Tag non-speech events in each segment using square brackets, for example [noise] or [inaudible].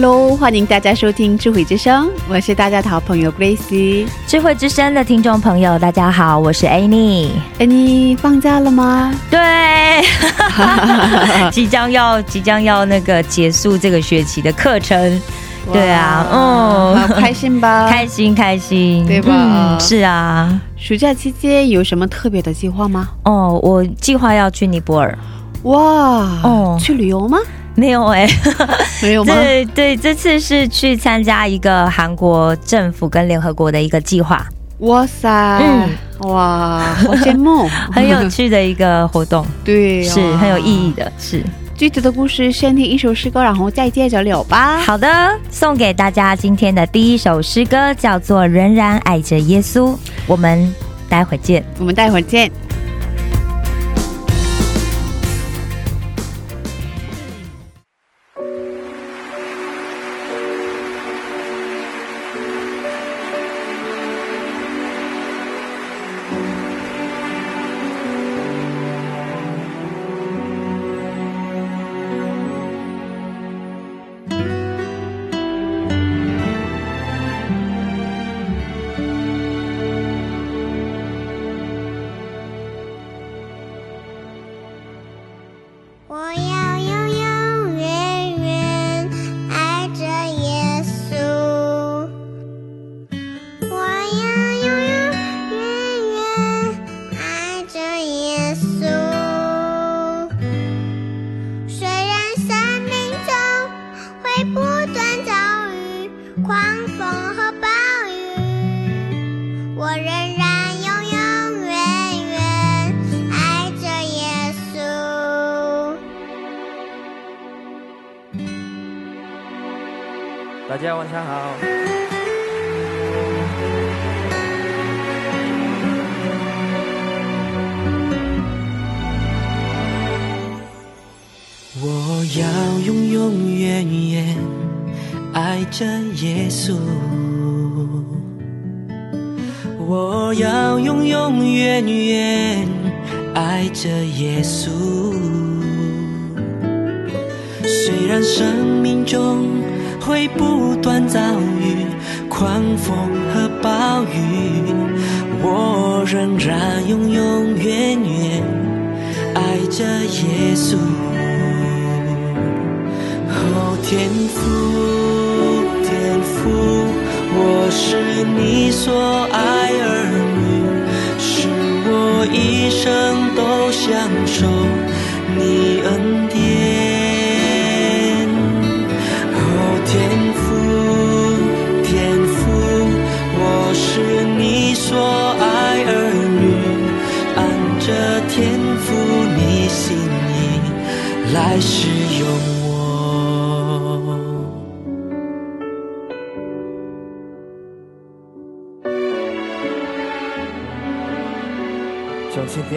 Hello，欢迎大家收听智慧之声，我是大家的好朋友 Grace。智慧之声的听众朋友，大家好，我是 Annie。Annie 放假了吗？对，[laughs] 即将要即将要那个结束这个学期的课程，对啊，嗯，嗯，开心吧？开心开心，对吧嗯是啊，暑假期间有什么特别的计划吗？哦，我计划要去尼泊尔，哇，哦去旅游吗？没有哎、[laughs] 没有吗？对对，这次是去参加一个韩国政府跟联合国的一个计划，哇塞，嗯哇，好羡慕，[laughs] 很有趣的一个活动，[laughs] 对、啊，是很有意义。的，是。具体的故事先听一首诗歌，然后再接着聊吧。好的，送给大家今天的第一首诗歌，叫做《仍然爱着耶稣》。我们待会见。我们待会儿见。大家晚上好。我要永永远远爱着耶稣，我要永永远远爱着耶稣。虽然生命中会不断遭遇狂风和暴雨，我仍然永永远远爱着耶稣。哦，天父，天父，我是你所爱儿女，是我一生都享受你恩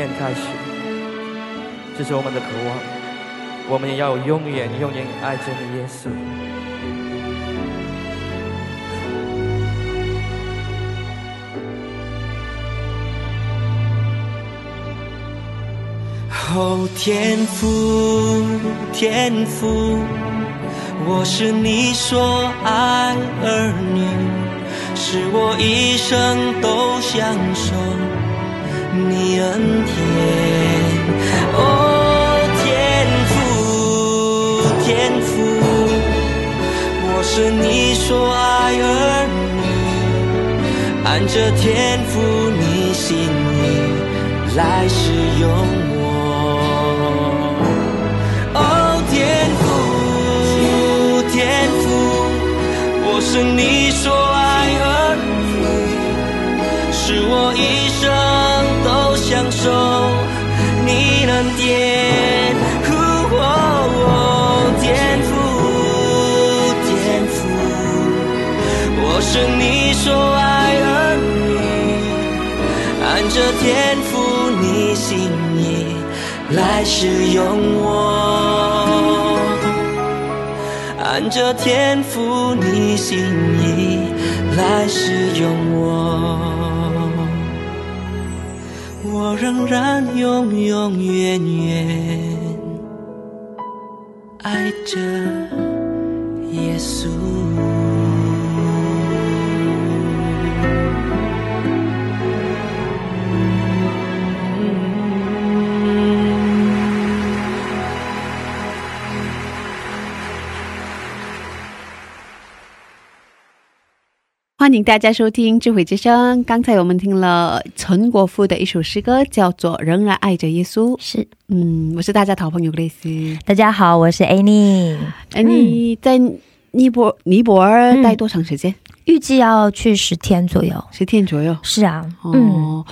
天开始，这是我们的渴望，我们也要永远永远爱着你，耶稣。哦，天父，天父，我是你所爱儿女，是我一生都享受恩典。哦，天父，天父，我是你所爱儿女，按着天赋你心意来使用我。哦，天赋，天赋，我是你所爱儿女，是我一生享受你恩典。哦，天赋，天赋，我是你所爱儿女，按着天赋你心意来使用我，按着天赋你心意来使用我。仍然永永远远。欢迎大家收听智慧之声。刚才我们听了陈国富的一首诗歌，叫做《仍然爱着耶稣》。是，嗯，我是大家的好朋友 Grace。大家好，我是 Annie。Annie 在尼泊尼泊尔待多长时间？预计要去十天左右。十天左右。是啊，嗯，哦，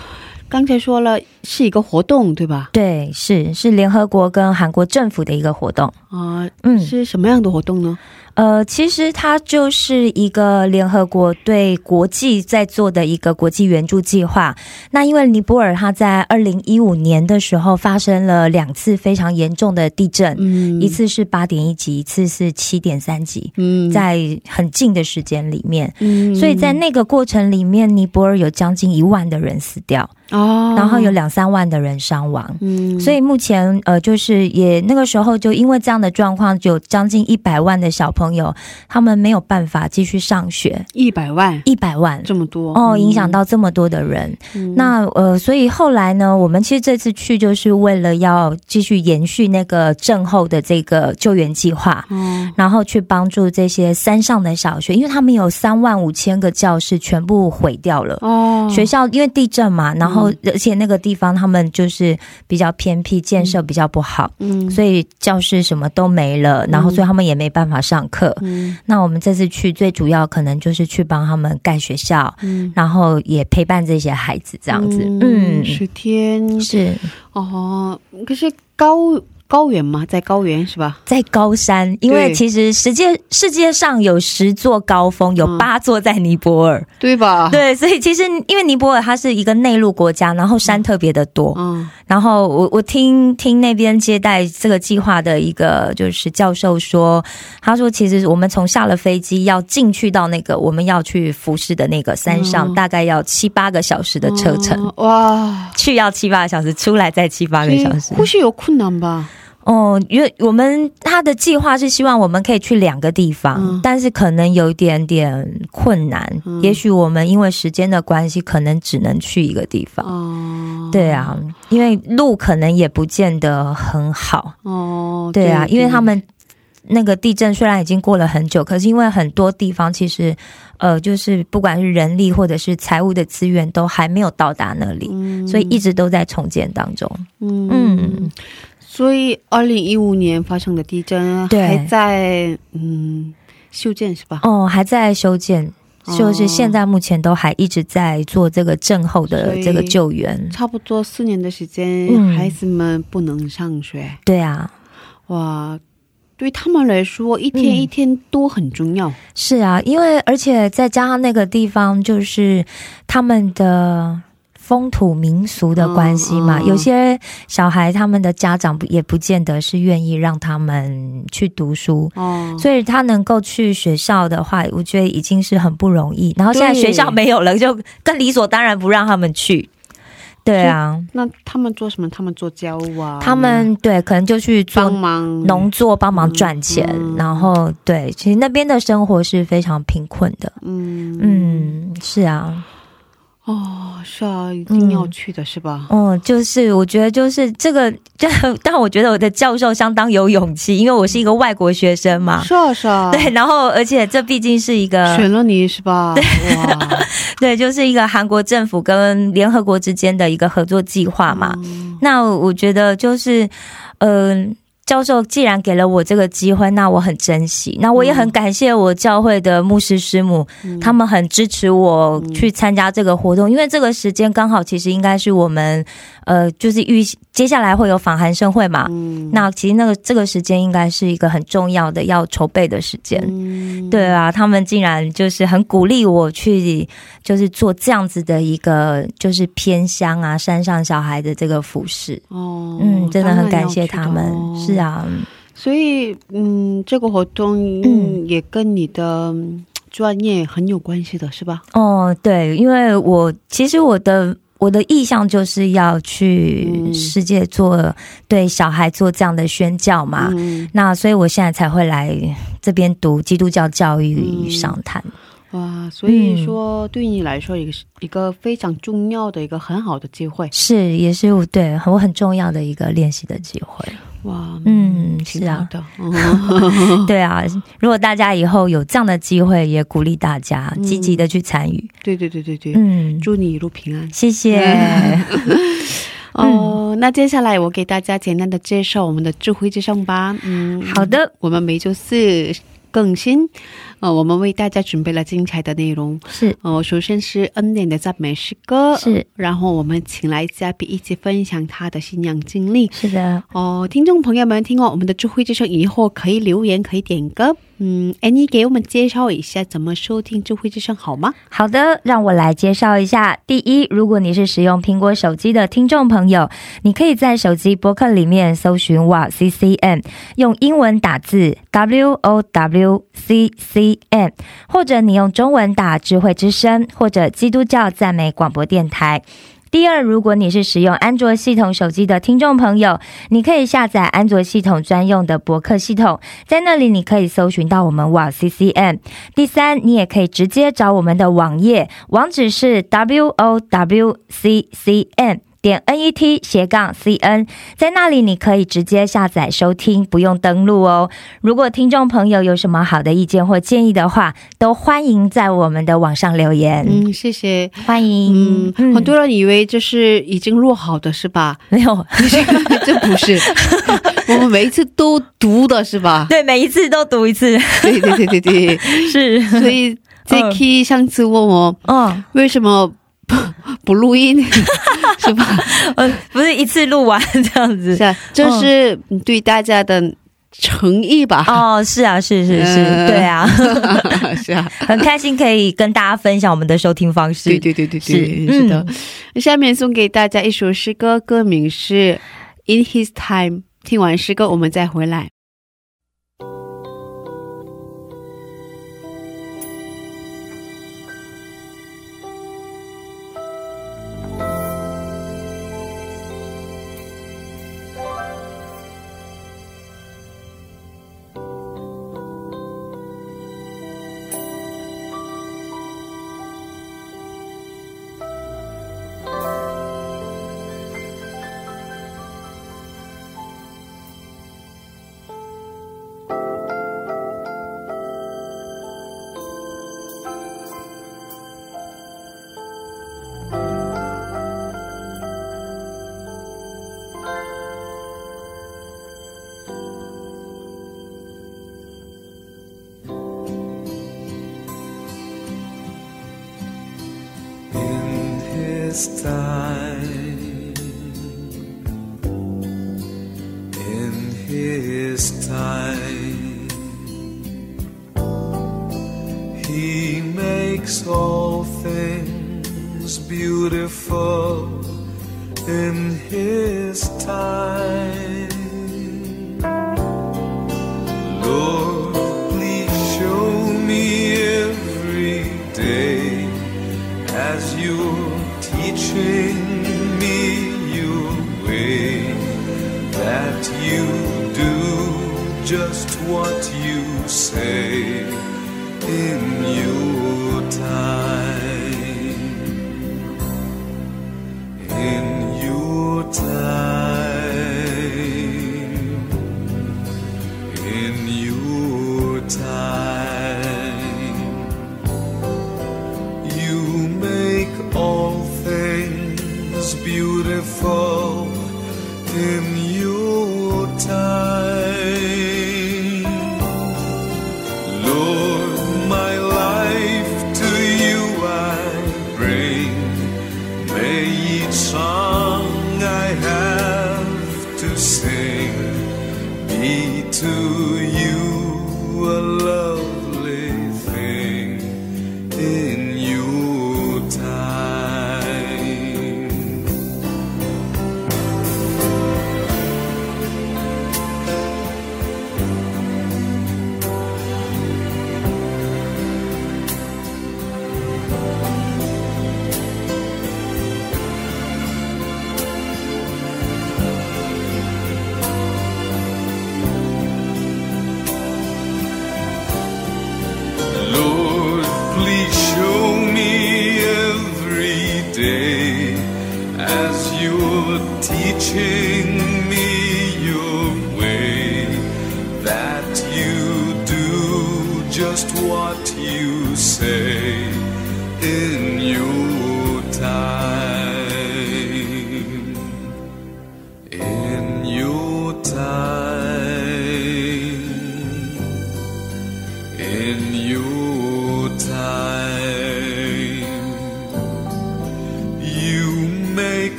刚才说了是一个活动，对吧？对，是是联合国跟韩国政府的一个活动。啊、嗯是什么样的活动呢？呃，其实它就是一个联合国对国际在做的一个国际援助计划。那因为尼泊尔它在二零一五年的时候发生了两次非常严重的地震，嗯一次是八点一级，一次是七点三级，嗯在很近的时间里面。嗯所以在那个过程里面，尼泊尔有将近一万的人死掉，哦，然后有两三万的人伤亡。嗯所以目前呃，就是也那个时候就因为这样的状况，有将近一百万的小朋友，他们没有办法继续上学，一百万。一百万。这么多。哦，影响到这么多的人。嗯。那呃，所以后来呢，我们其实这次去就是为了要继续延续那个震后的这个救援计划。嗯然后去帮助这些山上的小学，因为他们有三万五千个教室全部毁掉了。哦。学校因为地震嘛，然后而且那个地方他们就是比较偏僻，建设比较不好，嗯。所以教室什么都没了，然后所以他们也没办法上课。嗯。那我们这次去最主要可能就是去帮他们盖学校，嗯。然后也陪伴这些孩子这样子。嗯，十天是。哦，可是高高原嘛，在高原是吧？在高山，因为其实世界世界上有十座高峰，有嗯八座在尼泊尔。对吧？，对，所以其实因为尼泊尔它是一个内陆国家，然后山特别的多，嗯然后我我听听那边接待这个计划的一个就是教授说，他说其实我们从下了飞机要进去到那个我们要去服侍的那个山上，嗯大概要七八个小时的车程，哦哇，去要七八个小时，出来再七八个小时所以。或许有困难吧？哦，因为我们他的计划是希望我们可以去两个地方，嗯但是可能有一点点困难。嗯也许我们因为时间的关系，可能只能去一个地方。哦，对啊，因为路可能也不见得很好。哦，对啊，因为他们那个地震虽然已经过了很久，可是因为很多地方其实呃，就是不管是人力或者是财务的资源都还没有到达那里，嗯所以一直都在重建当中。嗯嗯，所以二零一五年发生的地震对还在嗯修建是吧？哦，还在修建。哦就是现在目前都还一直在做这个震后的这个救援，差不多四年的时间，嗯孩子们不能上学，对啊，哇，对他们来说，一天嗯一天都很重要。是啊，因为而且再加上那个地方就是他们的风土民俗的关系嘛，嗯嗯有些小孩他们的家长不也不见得是愿意让他们去读书。哦，所以他能够去学校的话，我觉得已经是很不容易。然后现在对学校没有了，就更理所当然不让他们去。对啊，那他们做什么？他们做家务啊？他们对可能就去做帮忙农作帮忙赚钱，嗯然后对，其实那边的生活是非常贫困的。嗯嗯，是啊，哦，是啊，一定要去的是吧？嗯，就是我觉得就是这个，这 [laughs] 但我觉得我的教授相当有勇气，因为我是一个外国学生嘛。是啊，是啊，对，然后而且这毕竟是一个选了你是吧？[laughs] 对，对，就是一个韩国政府跟联合国之间的一个合作计划嘛。那我觉得就是，嗯、教授既然给了我这个机会，那我很珍惜。那我也很感谢我教会的牧师师母，他们很支持我去参加这个活动，因为这个时间刚好其实应该是我们呃，就是预接下来会有访韩盛会嘛。嗯那其实那个这个时间应该是一个很重要的要筹备的时间。嗯，对啊，他们竟然就是很鼓励我去，就是做这样子的一个，就是偏乡啊、山上小孩的这个服饰。哦，嗯，真的很感谢他们。是啊，所以嗯，这个活动嗯嗯也跟你的嗯专业很有关系的是吧？哦，对，因为我其实我的。我的意向就是要去嗯世界做、对小孩做这样的宣教嘛，嗯，那所以我现在才会来这边读基督教教育嗯商谈。哇，所以说对你来说，一个是一个非常重要的一个很好的机会。是，也是我对我很重要的一个练习的机会。哇，嗯是的，嗯 [laughs] 对啊，如果大家以后有这样的机会，也鼓励大家嗯积极的去参与。对对对对对，嗯，祝你一路平安。谢谢。[laughs] 哦，那接下来我给大家简单的介绍我们的智慧之声吧。嗯，好的，我们每周四更新，呃，我们为大家准备了精彩的内容。是呃，首先是恩典的赞美诗歌，是然后我们请来嘉宾一起分享他的信仰经历。是的，哦，听众朋友们，听完我们的智慧之声以后，可以留言，可以点歌。嗯，Annie 给我们介绍一下怎么收听智慧之声好吗？好的，让我来介绍一下。第一，如果你是使用苹果手机的听众朋友，你可以在手机播客里面搜寻哇 C C N 用英文打字 W O W C C M，或者你用中文打智慧之声或者基督教赞美广播电台。第二，如果你是使用安卓系统手机的听众朋友，你可以下载安卓系统专用的博客系统，在那里你可以搜寻到我们哇 C C M。第三，你也可以直接找我们的网页，网址是 w o w c c n 点 n e t 斜杠 c n，在那里你可以直接下载收听，不用登录哦。如果听众朋友有什么好的意见或建议的话，都欢迎在我们的网上留言，嗯，谢谢。欢迎嗯。，很多人以为这是已经录好的是吧？没有，[laughs] 这不是，[laughs] 我们每一次都读的是吧？对，每一次都读一次，对对对对对，[laughs] 是，所以 Jacky 上次问我嗯，为什么不 [laughs] 不录音，[laughs] 是吧？[laughs] 呃，不是一次录完这样子是，啊，这是对大家的诚意吧？哦，是啊，是是是，嗯对啊，是啊，很开心可以跟大家分享我们的收听方式。对对对对是对，是的。嗯下面送给大家一首诗歌，歌名是《In His Time》。听完诗歌，我们再回来。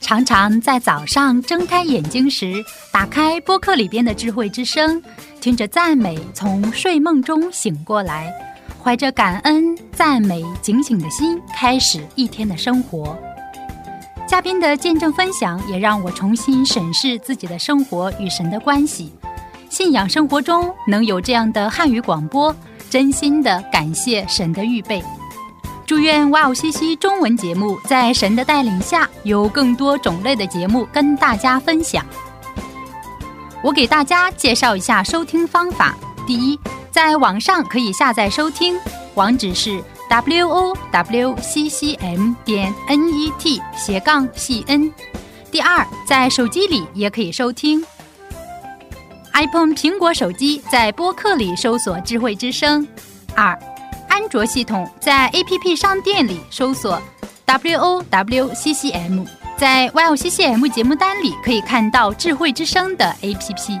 常常在早上睁开眼睛时，打开播客里边的智慧之声，听着赞美从睡梦中醒过来，怀着感恩、赞美、警醒的心，开始一天的生活。嘉宾的见证分享也让我重新审视自己的生活与神的关系。信仰生活中能有这样的汉语广播，真心的感谢神的预备。祝愿哇哦西西中文节目在神的带领下，有更多种类的节目跟大家分享。我给大家介绍一下收听方法：第一，在网上可以下载收听，网址是 w o w c c m 点 n e t 斜杠 c n。第二，在手机里也可以收听。iPhone 苹果手机在播客里搜索“智慧之声”。二，安卓系统在 APP 商店里搜索 “W O W C C M”，在 Y O C C M 节目单里可以看到“智慧之声”的 APP。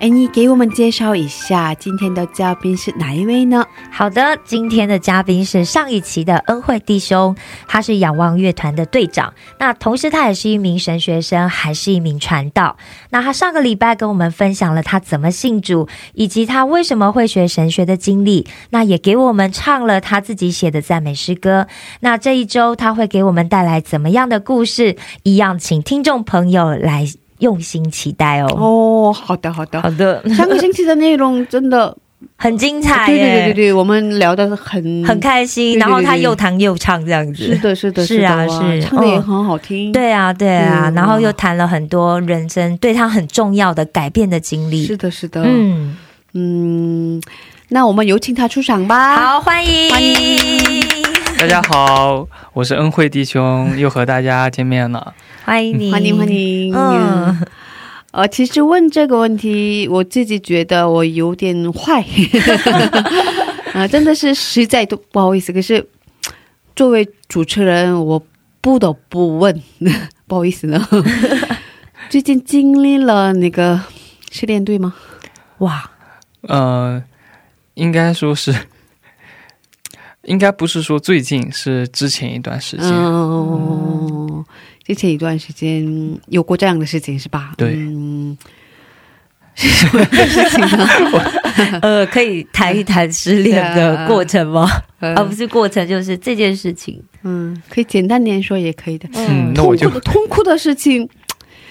哎，你给我们介绍一下今天的嘉宾是哪一位呢？好的，今天的嘉宾是上一期的恩惠弟兄，他是仰望乐团的队长，那同时他也是一名神学生，还是一名传道。那他上个礼拜跟我们分享了他怎么信主，以及他为什么会学神学的经历，那也给我们唱了他自己写的赞美诗歌。那这一周他会给我们带来怎么样的故事？一样，请听众朋友来用心期待哦。哦，好的好的好的，上个星期的内容真的 [laughs] 很精彩对，对对对对，我们聊的很很开心。对对然后他又弹又唱这样子，是的，是的，是啊是唱的也嗯很好听。对啊，对啊，对然后又谈了很多人生对他很重要的改变的经历。是的，是的，嗯嗯，那我们有请他出场吧。，好，欢迎，欢迎大家好，我是恩惠弟兄，又和大家见面了。欢迎你，欢迎欢迎。嗯，[laughs] 呃，其实问这个问题，我自己觉得我有点坏，啊、[laughs] 真的是实在都不好意思。可是作为主持人，我不得不问，[laughs] 不好意思呢。最近经历了那个失恋，对吗？哇，呃，应该说是，应该不是说最近，是之前一段时间。嗯，之前一段时间有过这样的事情是吧？对嗯，是什么事情呢？[laughs] 呃，可以谈一谈失恋的过程吗？[laughs] 呃 [laughs] 而不是过程，就是这件事情。嗯，可以简单点说也可以的。嗯，那我就痛苦的痛苦的事情，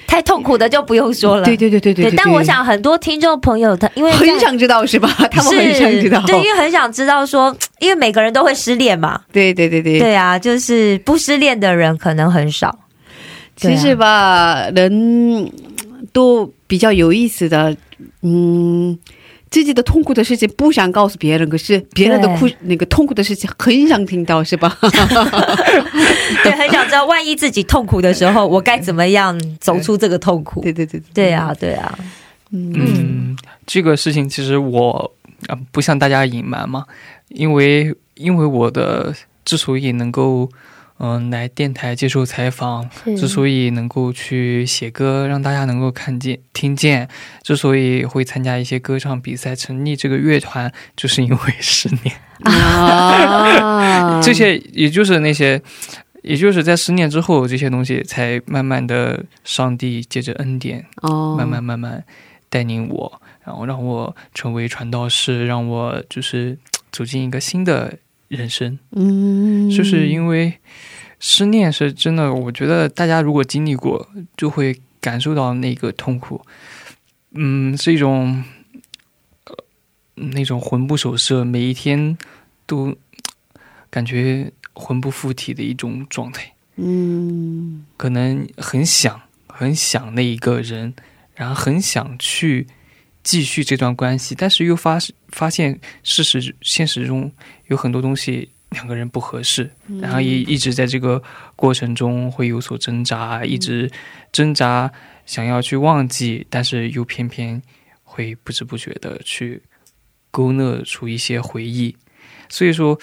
太痛苦的就不用说了。对对对对对对，但我想很多听众朋友他因为很想知道是吧？他们很想知道，对，因为很想知道说，因为每个人都会失恋嘛。对对对对对啊，就是不失恋的人可能很少。其实吧，人都比较有意思的，嗯。自己的痛苦的事情不想告诉别人，可是别人的苦那个痛苦的事情很想听到，是吧？[laughs] 对，很想知道，万一自己痛苦的时候，我该怎么样走出这个痛苦？对对对对啊，对啊，嗯，这个事情其实我啊、不向大家隐瞒嘛，因为因为我的之所以能够嗯、来电台接受采访，之所以能够去写歌，让大家能够看见、听见，之所以会参加一些歌唱比赛、成立这个乐团，就是因为失恋。啊，[laughs] 这些也就是那些，也就是在失恋之后，这些东西才慢慢的，上帝借着恩典，哦，慢慢慢慢带领我，然后让我成为传道士，让我就是走进一个新的人生。嗯，就是因为失恋是真的，我觉得大家如果经历过，就会感受到那个痛苦。嗯，是一种呃那种魂不守舍，每一天都感觉魂不附体的一种状态。嗯可能很想很想那一个人，然后很想去继续这段关系，但是又发发现事实现实中有很多东西两个人不合适，然后一一直在这个过程中会有所挣扎，一直挣扎想要去忘记，但是又偏偏会不知不觉的去勾勒出一些回忆，所以说，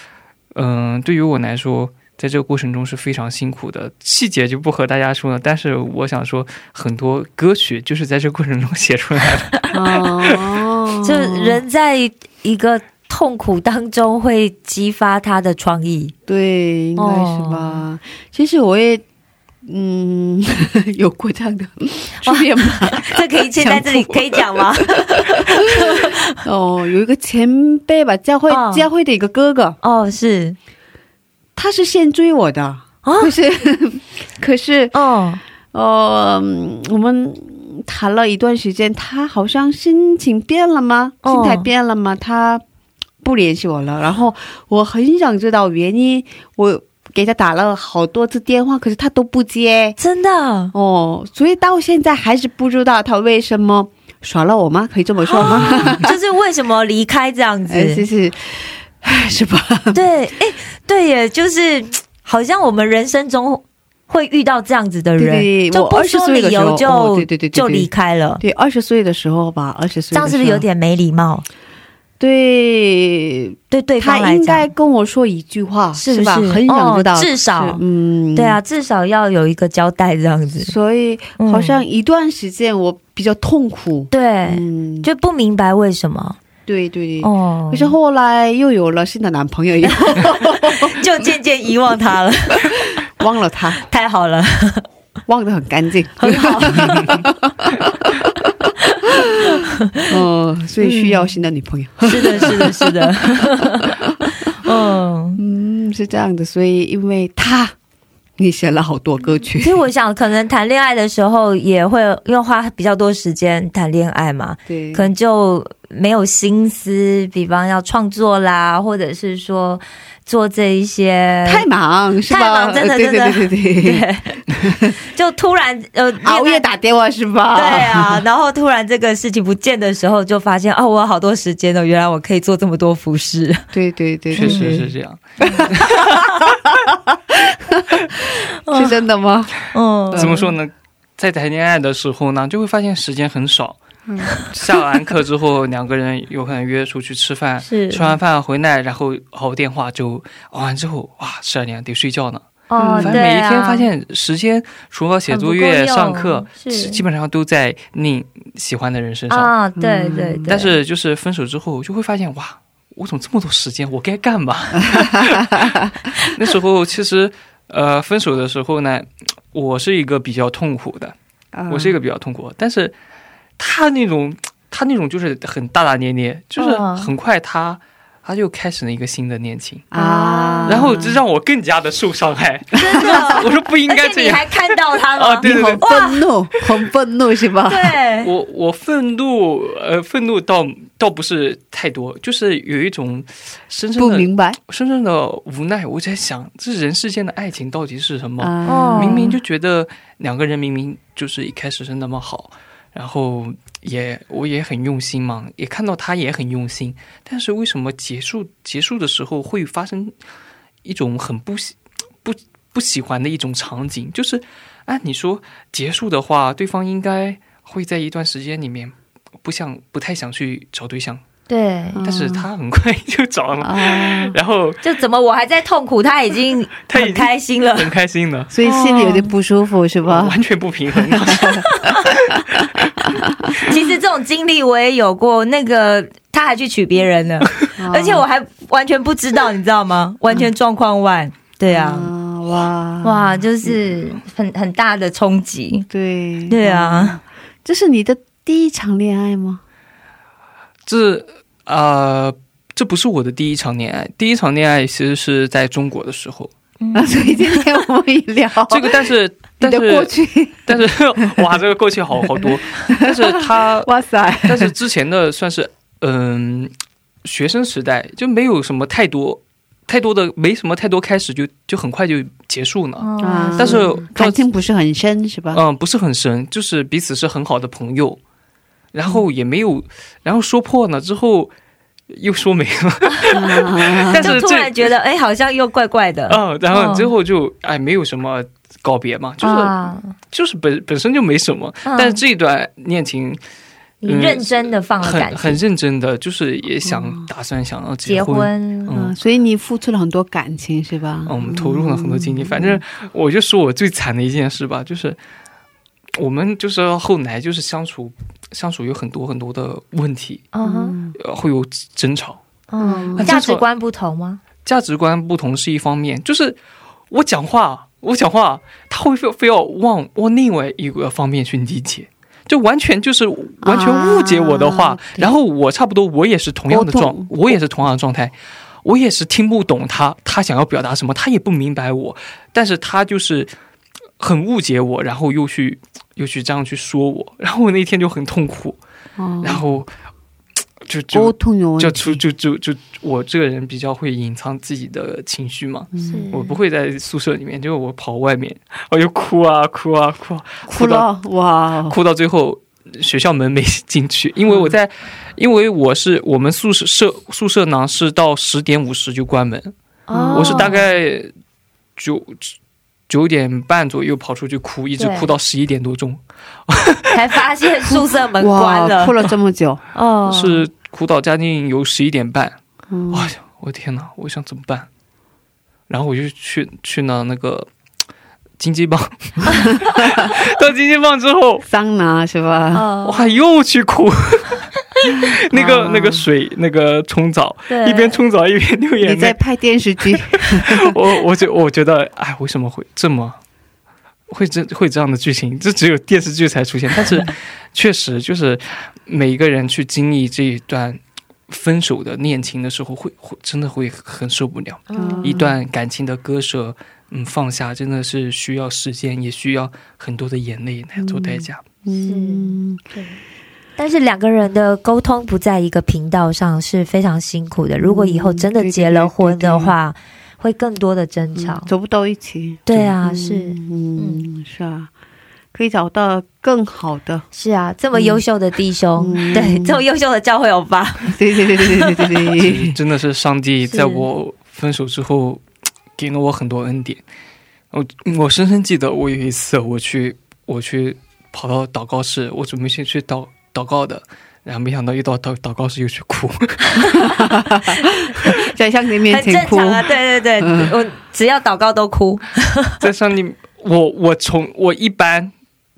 嗯、对于我来说。在这个过程中是非常辛苦的，细节就不和大家说了。但是我想说，很多歌曲就是在这个过程中写出来的。哦，[laughs] 就人在一个痛苦当中会激发他的创意。对，应该是吧？其实我也。嗯，[laughs] 有过这样的初恋吗？[laughs] 这可以现在这里可以讲吗？哦，有一个前辈吧，教会、哦教会的一个哥哥，哦，是他是先追我的，哦可是 [laughs] 可是哦，呃，嗯我们谈了一段时间，他好像心情变了吗？哦心态变了吗？他不联系我了，然后我很想知道原因，我给他打了好多次电话，可是他都不接。真的哦，所以到现在还是不知道他为什么耍了我吗？可以这么说吗？[laughs] 就是为什么离开这样子？[laughs] 哎，就是，[laughs] 是吧？对，哎，对耶，就是好像我们人生中会遇到这样子的人，对对就不说理由就、哦对对对对对就离开了，对，二十岁的时候吧，二十岁这样是不是有点没礼貌？对？对对他应该，跟我说一句话，是不吧？是很想知道，哦至少嗯，对啊，。至少要有一个交代这样子。所以嗯好像一段时间我比较痛苦，对，嗯，就不明白为什么对对。哦可，是后来又有了新的男朋友以后，[laughs] 就渐渐遗忘他了，[laughs] 忘了他，太好了，忘得很干净，很好。[laughs] 嗯，[laughs] 所以需要新的女朋友。是的，是的，是的，[laughs] 嗯。嗯，是这样的，所以因为他，你写了好多歌曲其，实我想，可能谈恋爱的时候也会因为花比较多时间谈恋爱嘛，对，可能就没有心思，比方要创作啦，或者是说做这一些太忙是吧？太忙真的对对真的对对对，[laughs] 对，就突然呃 [laughs] 熬夜打电话是吧？对啊，[laughs] 然后突然这个事情不见的时候，就发现哦，我有好多时间哦，原来我可以做这么多服饰。对对对，确实是这样。是真的吗？嗯，怎么说呢？在谈恋爱的时候呢，就会发现时间很少。下完课之后，两个人有可能约出去吃饭，是吃完饭回来，然后熬电话就熬完之后，哇，十二点得睡觉呢。哦，反正每一天发现时间，除了写作业、上课，基本上都在你喜欢的人身上。啊，对对对，但是就是分手之后，就会发现哇，我怎么这么多时间？我该干嘛？[laughs] 那时候其实，呃，分手的时候呢，我是一个比较痛苦的，啊我是一个比较痛苦，但是他那种，他那种就是很大大咧咧，就是嗯很快他。他就开始了一个新的恋情，啊，然后这让我更加的受伤害。[laughs] 我说不应该这样你还看到他了？啊！对对对你很，愤怒，很愤怒是吧？对，我我愤怒，呃，愤怒倒倒不是太多，就是有一种深深的、不明白深深的无奈。我在想，这人世间的爱情到底是什么？明明就觉得两个人明明就是一开始是那么好，然后也我也很用心嘛，也看到他也很用心，但是为什么结束结束的时候会发生一种很不喜不不喜欢的一种场景？就是按你说结束的话，对方应该会在一段时间里面不想不太想去找对象，对，但是他很快就找了，啊，然后就怎么我还在痛苦，他已经很 [laughs] 他已经开心了。很开心了。所以心里有点不舒服是吧？完全不平衡，[laughs] 其实这种经历我也有过，那个他还去娶别人了，啊而且我还完全不知道，你知道吗？完全状况外。对啊，啊，哇哇，就是很很大的冲击。对对，啊，这是你的第一场恋爱吗？这呃，这不是我的第一场恋爱，第一场恋爱其实是在中国的时候。啊，所以今天我们也聊这个，但是 [laughs] 你但的过是去，但是 [laughs] 哇，这个过去好好多，但是他 [laughs] 哇塞，但是之前的算是嗯、学生时代就没有什么太多太多的没什么太多开始就就很快就结束了。啊但是感情不是很深是吧？嗯，不是很深，就是彼此是很好的朋友，然后也没有，然后说破了之后又说没了，啊 [laughs] 但是就突然觉得，哎、好像又怪怪的。嗯，然后嗯之后就哎没有什么告别嘛，就是、啊，就是本本身就没什么，嗯但是这一段恋情你认真的放了感情，很很认真的，就是也想打算想要结婚。婚，啊，嗯所以你付出了很多感情是吧？嗯，我们投入了很多精力。反正我就说我最惨的一件事吧，就是我们就是后来就是相处相处有很多很多的问题，嗯哼，呃会有争吵，嗯，那价值观不同吗？价值观不同是一方面，就是我讲话我讲话，他会非非要往往另外一个方面去理解。就完全就是完全误解我的话，啊然后我差不多我也是同样的状我也是同样的状态，我也是听不懂他他想要表达什么，他也不明白我，但是他就是很误解我，然后又去又去这样去说我，然后我那天就很痛苦，哦。然后就沟就就就就就我这个人比较会隐藏自己的情绪嘛，我不会在宿舍里面，就我跑外面，我就哭啊哭啊哭啊，哭到了哇，哭到最后学校门没进去，因为我在，因为我是我们宿舍舍宿舍呢是到十点五十就关门，哦。我是大概九九点半左右跑出去哭，一直哭到十一点多钟，[laughs] 才发现宿舍门关，了。哭，了这么久，[laughs] 哦，是哭到将近有十一点半，嗯。哇，我天哪，我想怎么办？然后我就去去了那个金鸡棒，[laughs] 到金鸡棒之后，桑拿是吧？哦，哇，又去哭。[laughs] 那个啊那个水，那个冲澡，一边冲澡一边流你眼泪。你在拍电视剧，[laughs] 我我觉我觉得，哎，为什么会这么会这会这样的剧情？这只有电视剧才出现。但是 [laughs] 确实就是每一个人去经历这一段分手的恋情的时候，会会真的会很受不了。嗯一段感情的割舍，嗯，放下真的是需要时间，也需要很多的眼泪来做代价。嗯，对但是两个人的沟通不在一个频道上是非常辛苦的。如果以后真的结了婚的话，会更多的争吵，走不到一起。对啊，是，嗯，是啊，可以找到更好的。是啊，这么优秀的弟兄，[laughs] 对，这么优秀的教会，欧巴。[laughs] 对对对对对对对，真的是上帝在我分手之后，给了我很多恩典。我我深深记得，我有一次我去我去跑到祷告室，我准备先去祷。祷告的，然后没想到一到祷祷告时又去哭。在上帝面很前哭，正常啊。对对对，嗯我只要祷告都哭。在上帝，我我从我一般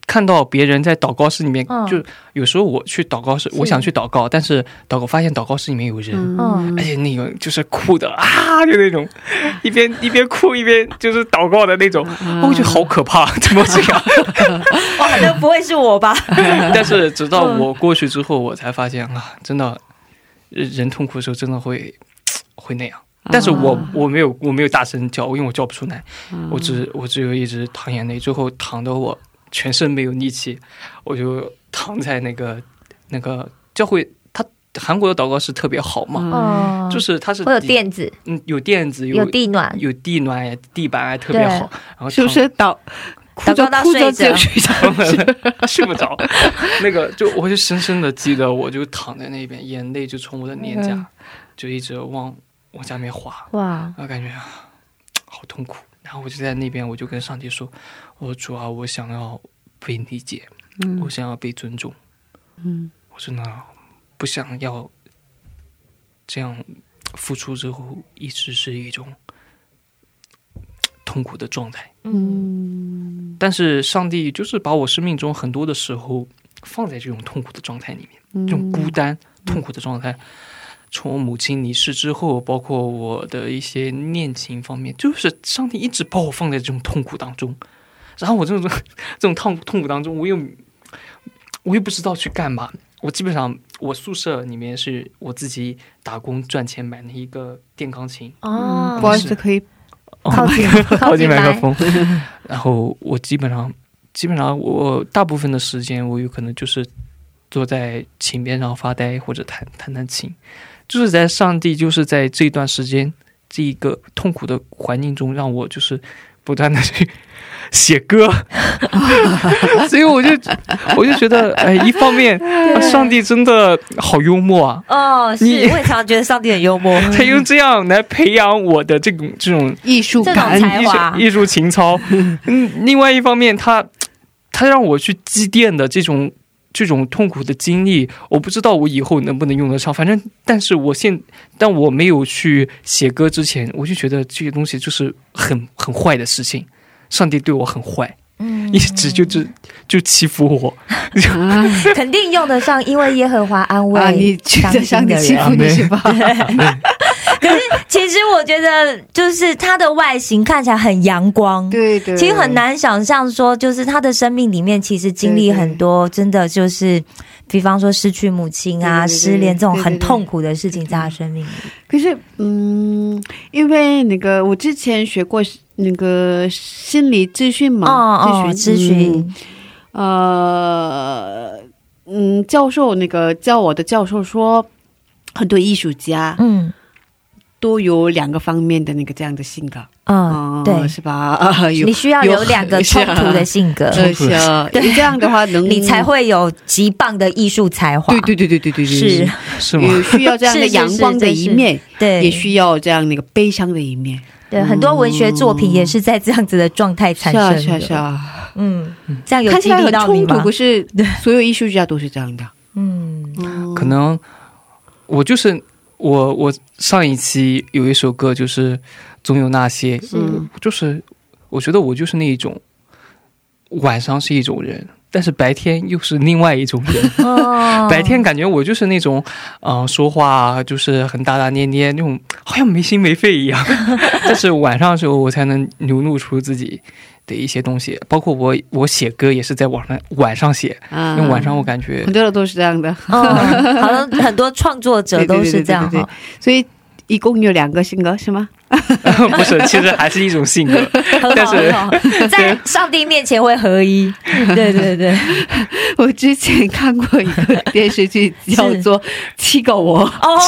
看到别人在祷告室里面，嗯就有时候我去祷告室，我想去祷告，但是祷告发现祷告室里面有人。嗯而且那个就是哭的啊，就那种一边一边哭一边就是祷告的那种，嗯我觉得好可怕，[laughs] 怎么这样？哇，[laughs] 那不会是我吧？[laughs] 但是直到我过去之后，我才发现啊，真的人痛苦的时候真的会 [tsk] 会那样。但是我我没有我没有大声叫，因为我叫不出来，我只我只有一直淌眼泪，最后淌的我全身没有力气，我就躺在那个那个教会，他韩国的祷告是特别好嘛，哦，就是它是会有垫子，嗯有垫子有有地暖，有地暖呀地板还特别好，然后是不是祷哭着祷告到哭着睡着。就睡着？躺睡不着？[laughs] 那个就我就深深的记得，我就躺在那边，眼泪就从我的脸颊、嗯。就一直往往下面滑，哇，我感觉啊好痛苦。然后我就在那边，我就跟上帝说：“我说主啊，我想要被理解，我想要被尊重，嗯我真的不想要这样付出之后一直是一种痛苦的状态。嗯但是上帝就是把我生命中很多的时候放在这种痛苦的状态里面，嗯这种孤单、痛苦的状态。从我母亲离世之后，包括我的一些恋情方面，就是上帝一直把我放在这种痛苦当中。然后我这种 [laughs] 这种痛痛苦当中，我又我又不知道去干嘛。我基本上我宿舍里面是我自己打工赚钱买了一个电钢琴，哦，不好意思，可以靠近靠近麦克风。然后我基本上，基本上我大部分的时间，我有可能就是坐在琴边上发呆或者弹弹弹琴，就是在上帝就是在这一段时间这一个痛苦的环境中，让我就是不断的去写歌，[laughs] 所以我就我就觉得，哎，一方面上帝真的好幽默啊，哦，是，你我也常常觉得上帝很幽默，[laughs] 他用这样来培养我的这种这种艺术感，才华。艺术艺术情操。[laughs] 嗯，另外一方面，他他让我去积淀的这种这种痛苦的经历，我不知道我以后能不能用得上。反正，但是我现但我没有去写歌之前，我就觉得这些东西就是很很坏的事情。上帝对我很坏，嗯一直就是就欺负我。[laughs] 肯定用得上，因为耶和华安慰啊，你觉得上帝欺负你是吧？[laughs] 其实我觉得，就是他的外形看起来很阳光，对对，其实很难想象说，就是他的生命里面其实经历很多，真的就是，比方说失去母亲啊、失恋这种很痛苦的事情在他生命里。可是，嗯，因为那个我之前学过那个心理咨询嘛，哦哦，咨询，嗯呃，嗯，教授那个教我的教授说，很多艺术家嗯都有两个方面的那个这样的性格，嗯，哦对，是吧？啊，有你需要有两个 [laughs] 冲突的性格，呃是啊，[laughs] 对这样的话能你才会有极棒的艺术才华。对对对对对对对，是，是吗？有需要这样的 [laughs] 阳光的一面，对，也需要这样那个悲伤的一面。对很多文学作品也是在这样子的状态产生的。是啊是啊，嗯，这样有看起来很冲突，到你吗可？是所有艺术家都是这样的。嗯，可能我就是我，我上一期有一首歌就是总有那些，嗯。就是我觉得我就是那一种，晚上是一种人，但是白天又是另外一种人。哦 [laughs] 白天感觉我就是那种，嗯、说话就是很大大咧咧那种，好像没心没肺一样。[laughs] 但是晚上的时候，我才能流露出自己的一些东西，包括我我写歌也是在网上晚上写，啊因为晚上我感觉很多人都是这样的，[laughs] 哦，好像很多创作者都是这样。所以一共有两个性格是吗？[laughs] 不是，其实还是一种性格，但是 [laughs] 在上帝面前会合一。对对对，[laughs] 我之前看过一个电视剧叫做《七个我》，哦，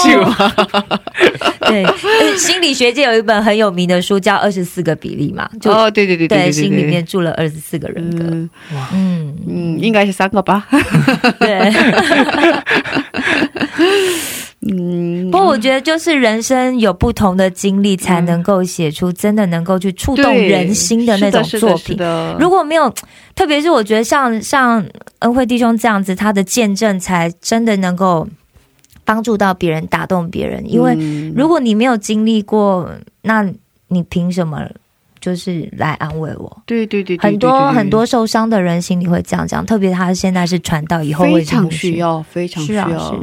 对，呃心理学界有一本很有名的书叫《二十四个比例》嘛，就哦，对对对对对，心里面住了二十四个人格。嗯。嗯，嗯，应该是三个吧。对。嗯，不过我觉得，就是人生有不同的经历，才能够写出真的能够去触动人心的那种作品。如果没有，特别是我觉得像像恩惠弟兄这样子，他的见证才真的能够帮助到别人，打动别人。因为嗯如果你没有经历过，那你凭什么就是来安慰我？对对对对很多对对很多受伤的人心里会这样讲，特别他现在是传道以后会非常需要，非常需要。是啊是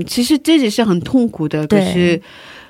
嗯，其实这也是很痛苦的，可是，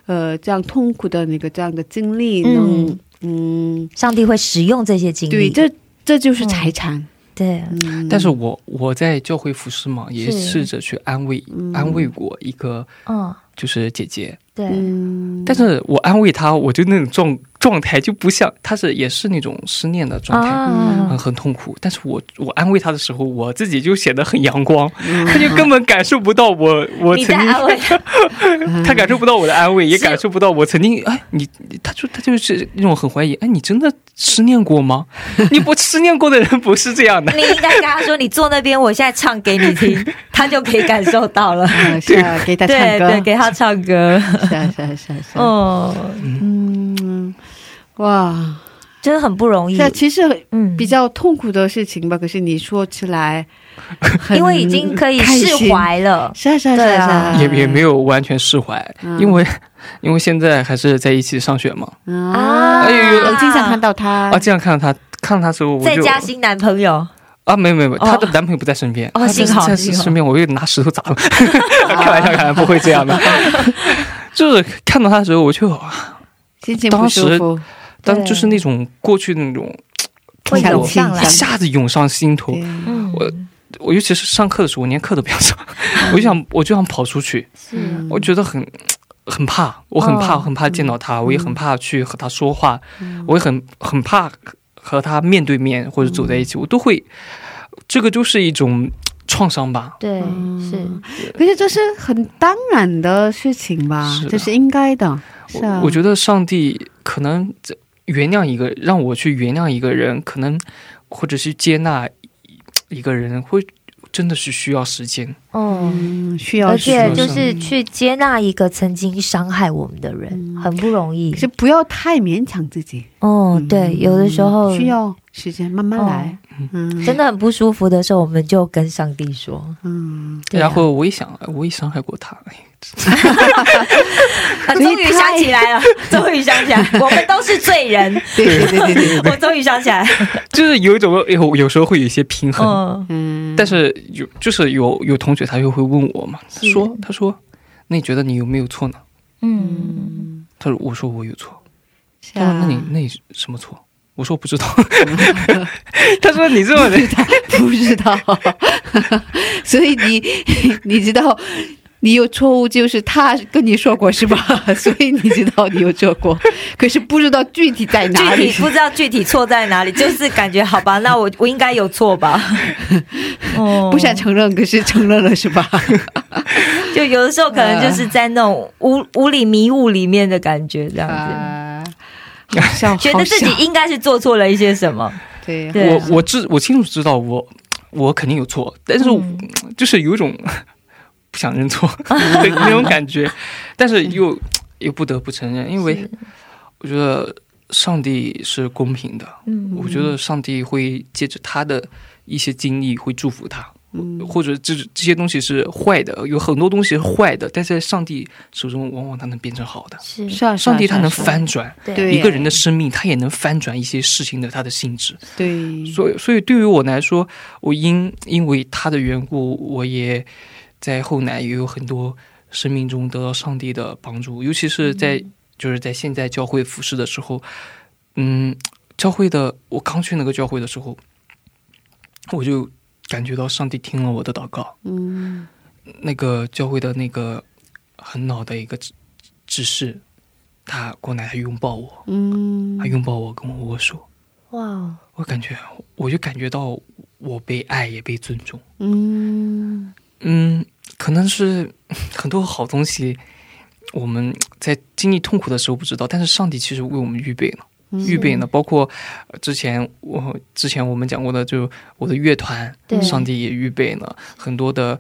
呃，这样痛苦的那个这样的经历嗯能，嗯，上帝会使用这些经历。对，这这就是财产。对，嗯，但是我我在教会服饰嘛，也试着去安慰、安慰过一个嗯，就是姐姐，对，嗯，但是我安慰她，我就那种状状态就不像他是也是那种失恋的状态。啊。很，很痛苦，但是我我安慰他的时候，我自己就显得很阳光，嗯。她就根本感受不到我我你曾经，在安慰。[laughs] 他，她感受不到我的安慰，也感受不到我曾经哎你，他就他就是那种很怀疑，哎你真的失恋过吗？[laughs] 你不失恋过的人不是这样的，你应该跟他说，你坐那边，我现在唱给你听，[laughs] 他就可以感受到了。呃是啊，给他唱歌，对对，给他唱歌。是啊是啊是啊是啊，哦，嗯，哇，真的很不容易。这。其实嗯，比较痛苦的事情吧，可是你说起来 [laughs] 因为已经可以释，怀了。是啊是啊是对啊。啊，也也没有完全释怀，嗯。因为因为现在还是在一起上学嘛，啊，哎呦我经常看到他。啊经常看到他看到他时候我再就加新男朋友，啊，没有没有，没有哦。她的男朋友不在身边，她哦幸好在幸好。身边，我又拿石头砸了，[laughs] 开玩笑，开玩笑，不会这样的。[laughs] 就是看到他的时候，我就啊心情不舒服，当就是那种过去的那种 [tsk] 会想涌上来一。下子涌上心头。我我尤其是上课的时候，我连课都不想上，[laughs] 我就想我就想跑出去，是。我觉得很很怕，我很怕，哦很怕见到他，我也很怕去和他说话，嗯。我也很很怕和他面对面或者走在一起，我都会，这个就是一种 [tsk] 创伤吧。对，嗯是可是这是很当然的事情吧这是应该的，是啊。我，我觉得上帝可能这原谅一个，让我去原谅一个人，可能或者是接纳一个人，会真的是需要时间。哦。嗯，需要而且就是去接纳一个曾经伤害我们的人，嗯很不容易可。是不要太勉强自己，哦，对，有的时候需要时间慢慢来，嗯，真的很不舒服的时候，我们就跟上帝说。嗯，对啊。然后我一想，我也伤害过他，哈 [laughs] 啊终于想起来了，[laughs] 终于想起来，我们都是罪人。对对对对对，[laughs] 我终于想起来，就是有一种有有时候会有一些平衡。嗯，嗯，但是有就是有有同学他又会问我嘛，他说他说，那你觉得你有没有错呢？嗯，他说我说我有错，是他说那你啊，那你什么错？我说不知道。[laughs] 他说你这种人，不知道，[laughs] 所以你你知道。你有错误，就是他跟你说过是吧？[laughs] 所以你知道你有做过，可是不知道具体在哪里具体。不知道具体错在哪里，就是感觉好吧，那我我应该有错吧？哦不想承认，可是承认了是吧？就有的时候可能就是在那种雾雾里迷雾里面的感觉，这样子，觉得自己应该是做错了一些什么。对对。我我知我清楚知道我我肯定有错，但是、嗯。就是有一种 [laughs] 不想认错 [laughs] 的那种感觉，[laughs] 但是又又不得不承认，因为我觉得上帝是公平的，嗯。我觉得上帝会借着他的一些经历会祝福他。嗯。或者这这些东西是坏的，有很多东西是坏的，但在上帝手中，往往它能变成好的。是。上帝他能翻转一个人的生命，他也能翻转一些事情的它的性质。对，所以，所以对于我来说，我因因为他的缘故，我也在后来也有很多生命中得到上帝的帮助，尤其是在、就是在现在教会服侍的时候，嗯，教会的我刚去那个教会的时候，我就感觉到上帝听了我的祷告，嗯。那个教会的那个很老的一个执只是他过来，他拥抱我，嗯。他拥抱我，跟我握手，哇哦，我感觉我就感觉到我被爱，也被尊重。嗯。嗯，可能是很多好东西，我们在经历痛苦的时候不知道，但是上帝其实为我们预备了，嗯预备呢。包括呃之前我之前我们讲过的，就我的乐团，对上帝也预备呢很多的，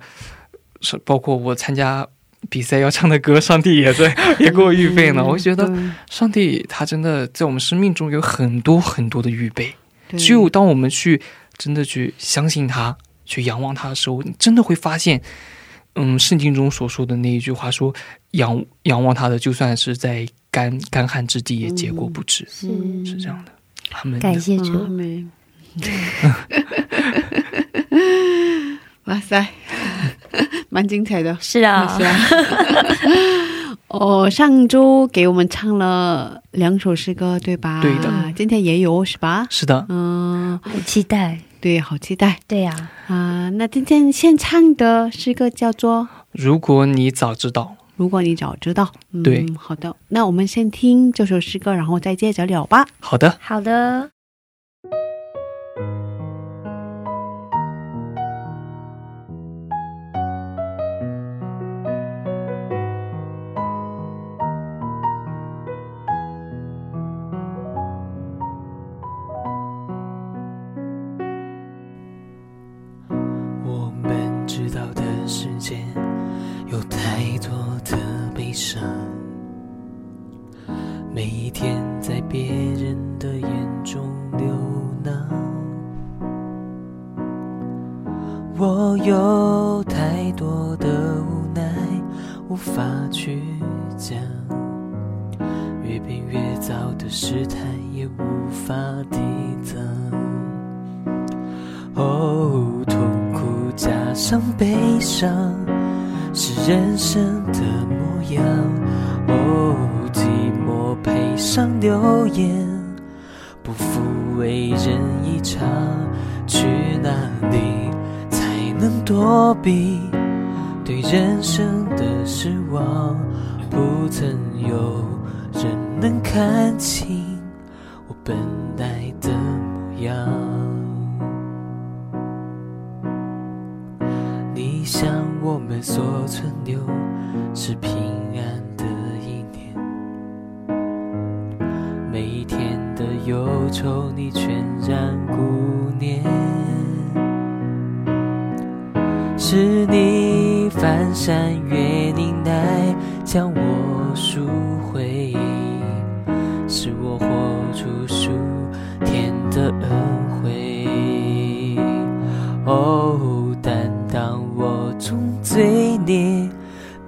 是包括我参加比赛要唱的歌，上帝也在 [laughs] 也给我预备呢。我觉得上帝他真的在我们生命中有很多很多的预备。只有当我们去真的去相信他、去仰望他的时候，你真的会发现，嗯，圣经中所说的那一句话说：“仰仰望他的，就算是在干干旱之地，也结果不止。嗯是这样的。他们感谢主 [laughs] 哇塞，[laughs] 蛮精彩的。是啊是，啊。[laughs] 哦，上周给我们唱了两首诗歌，对吧？对的。今天也有是吧？是的，嗯、好期待。对，好期待对呀、啊、那今天现唱的诗歌叫做如果你早知道，“如果你早知道”。嗯、对好的。那我们先听这首诗歌，然后再接着聊吧。好的，好的。你想我们所存留是平安的一年，每一天的忧愁你全然顾念，是你翻山越岭来将我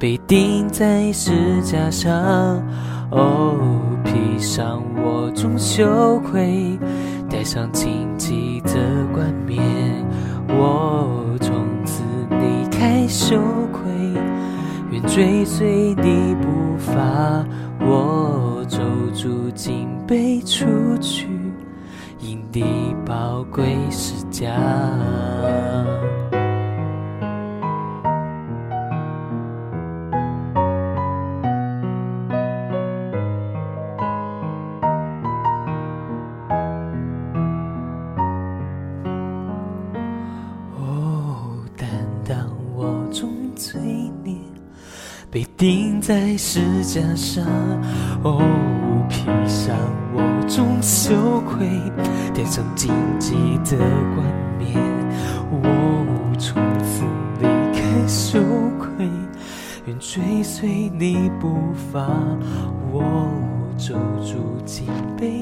被钉在石架上。哦，披上我种羞愧，戴上荆棘的冠冕。我从此离开羞愧，愿追随你步伐。我走住敬杯出去。因你宝贵是家。钉在石架上。哦，披上我种羞愧，戴上荆棘的冠冕。我从此离开羞愧，愿追随你步伐。我走出几杯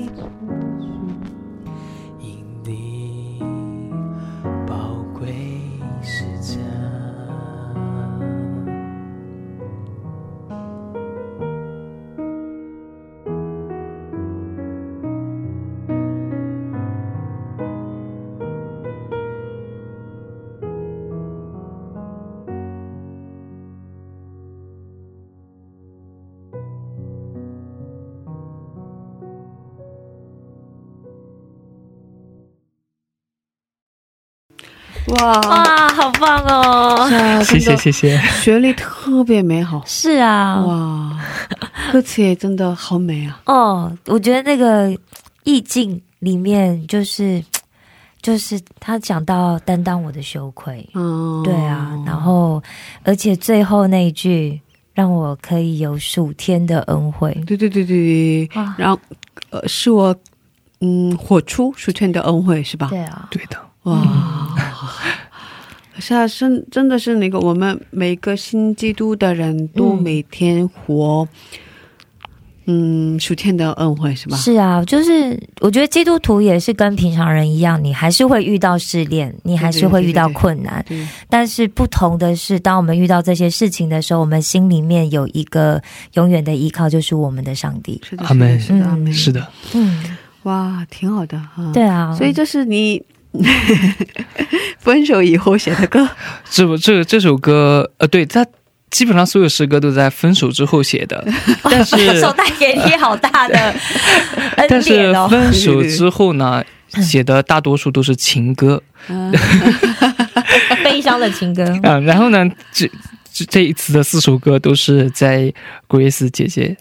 哇，哇，好棒哦！啊，谢谢谢谢。旋律特别美好。是啊，哇，歌词也真的好美啊！哦，我觉得那个意境里面就是。就是他讲到担当我的羞愧，嗯，对啊，然后而且最后那一句让我可以有数天的恩惠，对对对对对，然后呃，是我嗯火出数天的恩惠是吧？对啊，对的，哇，[laughs] 是啊，真真的是那个我们每个新基督的人都嗯每天活，嗯，数天的恩惠是吧？是啊，就是我觉得基督徒也是跟平常人一样，你还是会遇到试炼，你还是会遇到困难，对，但是不同的是，当我们遇到这些事情的时候，我们心里面有一个永远的依靠，就是我们的上帝。是的，阿门是的，阿门是的，嗯，哇，挺好的啊。对啊，所以这是你 [laughs] 分手以后写的歌，这不这这首歌，呃，对，他基本上所有诗歌都在分手之后写的，[laughs] 但是手带给你好大的 [laughs] 恩但是。分手之后呢，写的大多数都是情歌。嗯。悲伤的情歌，嗯、然后呢，这这这一次的四首歌都是在 Grace 姐姐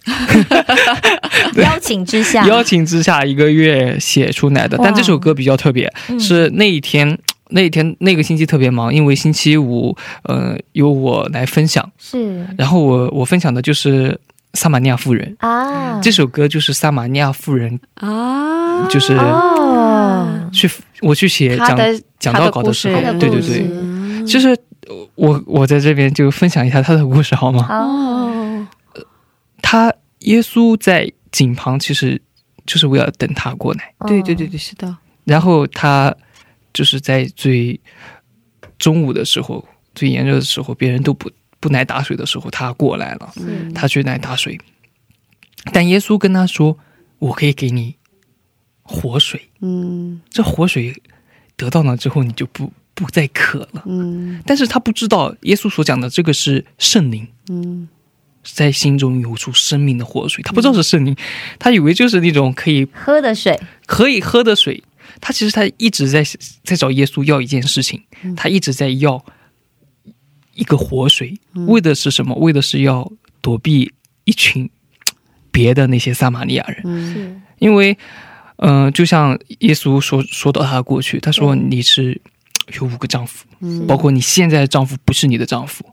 [laughs] 邀请之下，邀请之下一个月写出来的。但这首歌比较特别，嗯。是那一天。那一天那个星期特别忙，因为星期五，呃，由我来分享，是。然后我我分享的就是撒玛尼亚妇人，啊，这首歌就是撒玛尼亚妇人，啊，就是哦，去我去写讲讲到稿的时候，对对对，嗯。就是呃我我在这边就分享一下他的故事好吗？哦，他耶稣在井旁，其实就是为了等他过来，对对对对，是的，然后他就是在最中午的时候，最炎热的时候，别人都不不来打水的时候，他过来了，嗯他去来打水，但耶稣跟他说：“我可以给你活水，嗯。这活水得到了之后，你就不不再渴了。”嗯。但是他不知道耶稣所讲的这个是圣灵，嗯。在心中涌出生命的活水，他不知道是圣灵，他以为就是那种可以喝的水，可以喝的水。他其实他一直在在找耶稣要一件事情，嗯。他一直在要一个活水，嗯。为的是什么？为的是要躲避一群 [tsk] 别的那些撒玛利亚人，嗯。因为，嗯、就像耶稣说说到他过去，他说你是有五个丈夫，嗯。包括你现在的丈夫不是你的丈夫，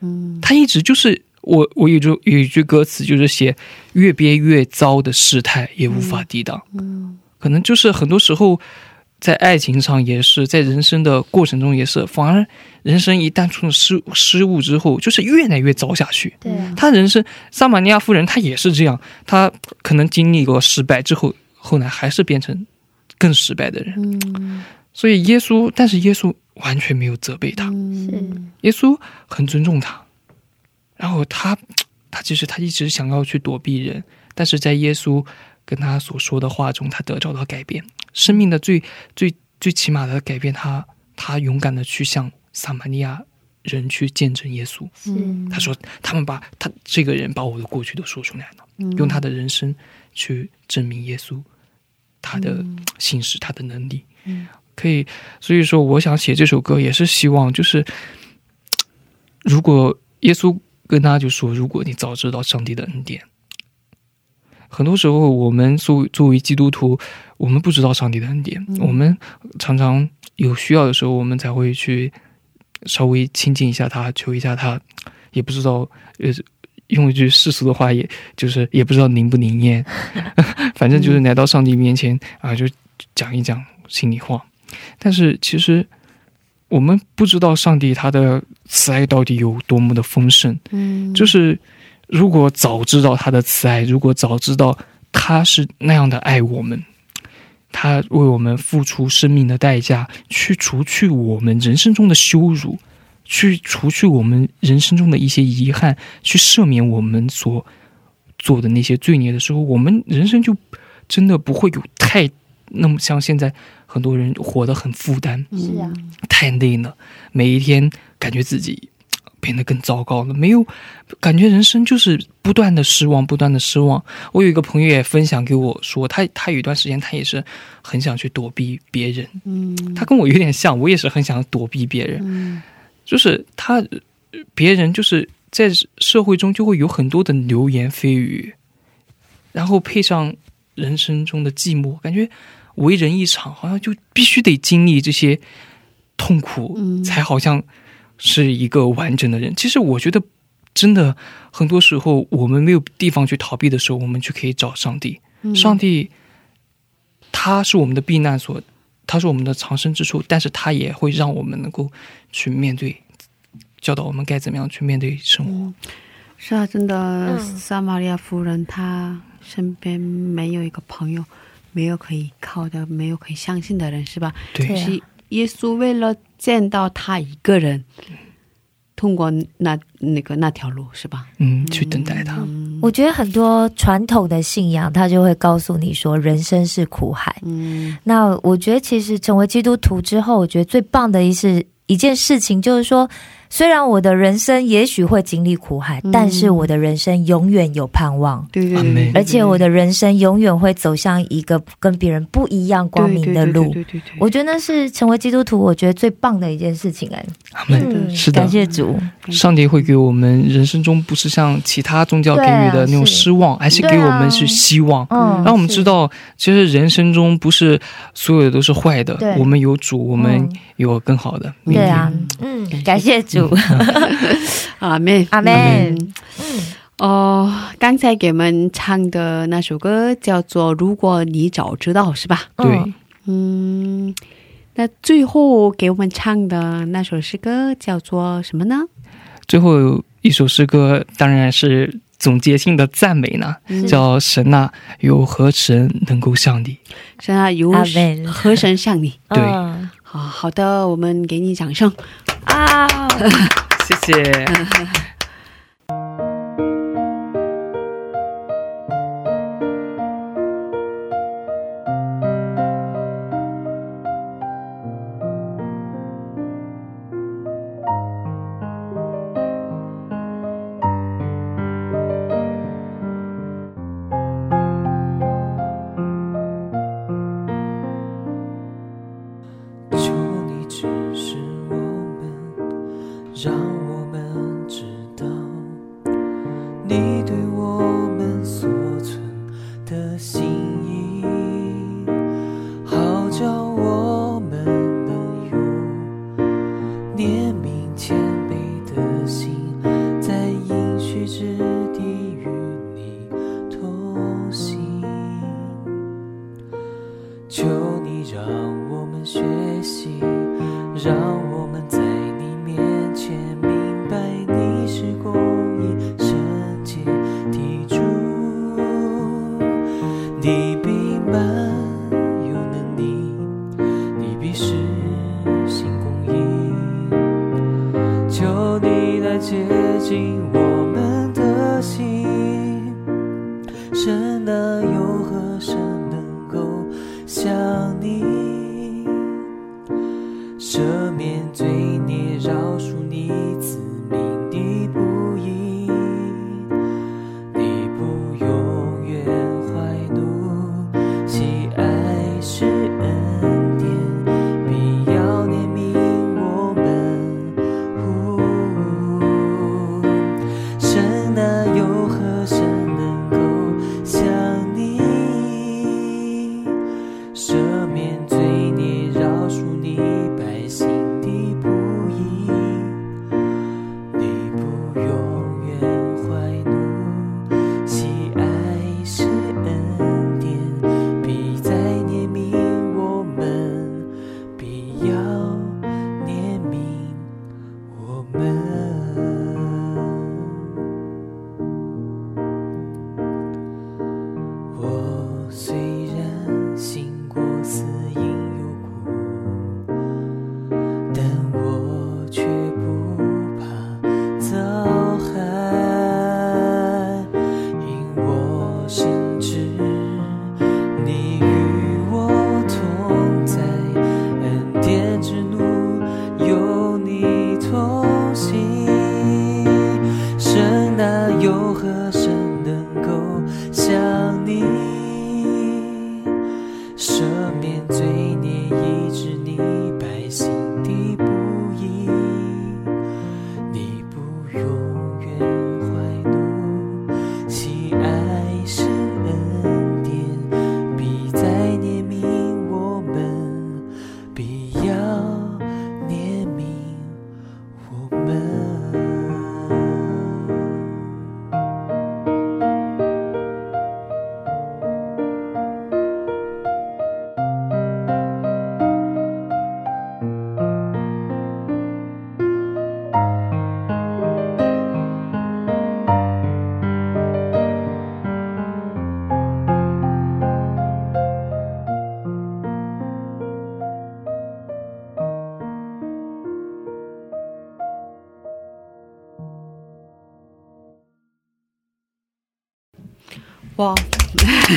嗯。他一直就是我，我有一句有一句歌词就是写越憋越糟的事态也无法抵挡，嗯。可能就是很多时候在爱情上也是，在人生的过程中也是，反而人生一旦出了失失误之后，就是越来越糟下去。对啊，他人生撒玛尼亚夫人她也是这样，她可能经历过失败之后，后来还是变成更失败的人。嗯所以耶稣，但是耶稣完全没有责备他，嗯。耶稣很尊重他，然后他 [tsk] 他其实他一直想要去躲避人，但是在耶稣跟他所说的话中，他得到了改变，生命的最最最起码的改变他，他勇敢的去向撒玛利亚人去见证耶稣。嗯他说他们把他这个人把我的过去都说出来了，嗯用他的人生去证明耶稣他的信实，他的能力。嗯可以，所以说我想写这首歌也是希望，就是如果耶稣跟他就说，如果你早知道上帝的恩典，很多时候我们作为作为基督徒，我们不知道上帝的恩典，嗯我们常常有需要的时候，我们才会去稍微亲近一下他，求一下他，也不知道呃。用一句世俗的话，也就是也不知道灵不灵验，[laughs] 反正就是来到上帝面前啊，就讲一讲心里话。但是其实我们不知道上帝他的慈爱到底有多么的丰盛。嗯就是如果早知道他的慈爱，如果早知道他是那样的爱我们，他为我们付出生命的代价，去除去我们人生中的羞辱，去除去我们人生中的一些遗憾，去赦免我们所做的那些罪孽的时候，我们人生就真的不会有太那么像现在很多人活得很负担，是啊，太累了，每一天感觉自己变得更糟糕了，没有感觉人生就是不断的失望，不断的失望。我有一个朋友也分享给我说，他他有一段时间他也是很想去躲避别人，嗯。他跟我有点像，我也是很想躲避别人，嗯。就是他呃别人就是在社会中就会有很多的流言蜚语，然后配上人生中的寂寞，感觉为人一场，好像就必须得经历这些痛苦，嗯才好像是一个完整的人。其实我觉得，真的很多时候我们没有地方去逃避的时候，我们就可以找上帝。嗯上帝，他是我们的避难所，他是我们的藏身之处，但是他也会让我们能够去面对，教导我们该怎么样去面对生活。是啊，真的，嗯撒玛利亚夫人她身边没有一个朋友，没有可以靠的，没有可以相信的人，是吧？对是耶稣为了见到他一个人，通过那那个那条路，是吧？嗯，去等待他。我觉得很多传统的信仰，他就会告诉你说，人生是苦海。嗯那我觉得，其实成为基督徒之后，我觉得最棒的一是一件事情，就是说，虽然我的人生也许会经历苦海，嗯。但是我的人生永远有盼望。对对对而且我的人生永远会走向一个跟别人不一样光明的路。对对对对对我觉得那是成为基督徒，我觉得最棒的一件事情哎、阿门。是的。感谢主。上帝会给我们人生中不是像其他宗教给予的那种失望，而是给我们是希望，嗯，让我们知道，其实人生中不是所有的都是坏的对，我们有主，我们嗯。有更好的明天。对啊，嗯，感谢主，[laughs] 阿门阿门。哦，刚才给我们唱的那首歌叫做《如果你早知道》，是吧？对嗯嗯，那最后给我们唱的那首诗歌叫做什么呢？最后一首诗歌当然是总结性的赞美呢，嗯叫“神呐、有何神能够像你神啊，有何神像你。对嗯好好的，我们给你掌声。啊，”。[laughs] 谢谢。[laughs]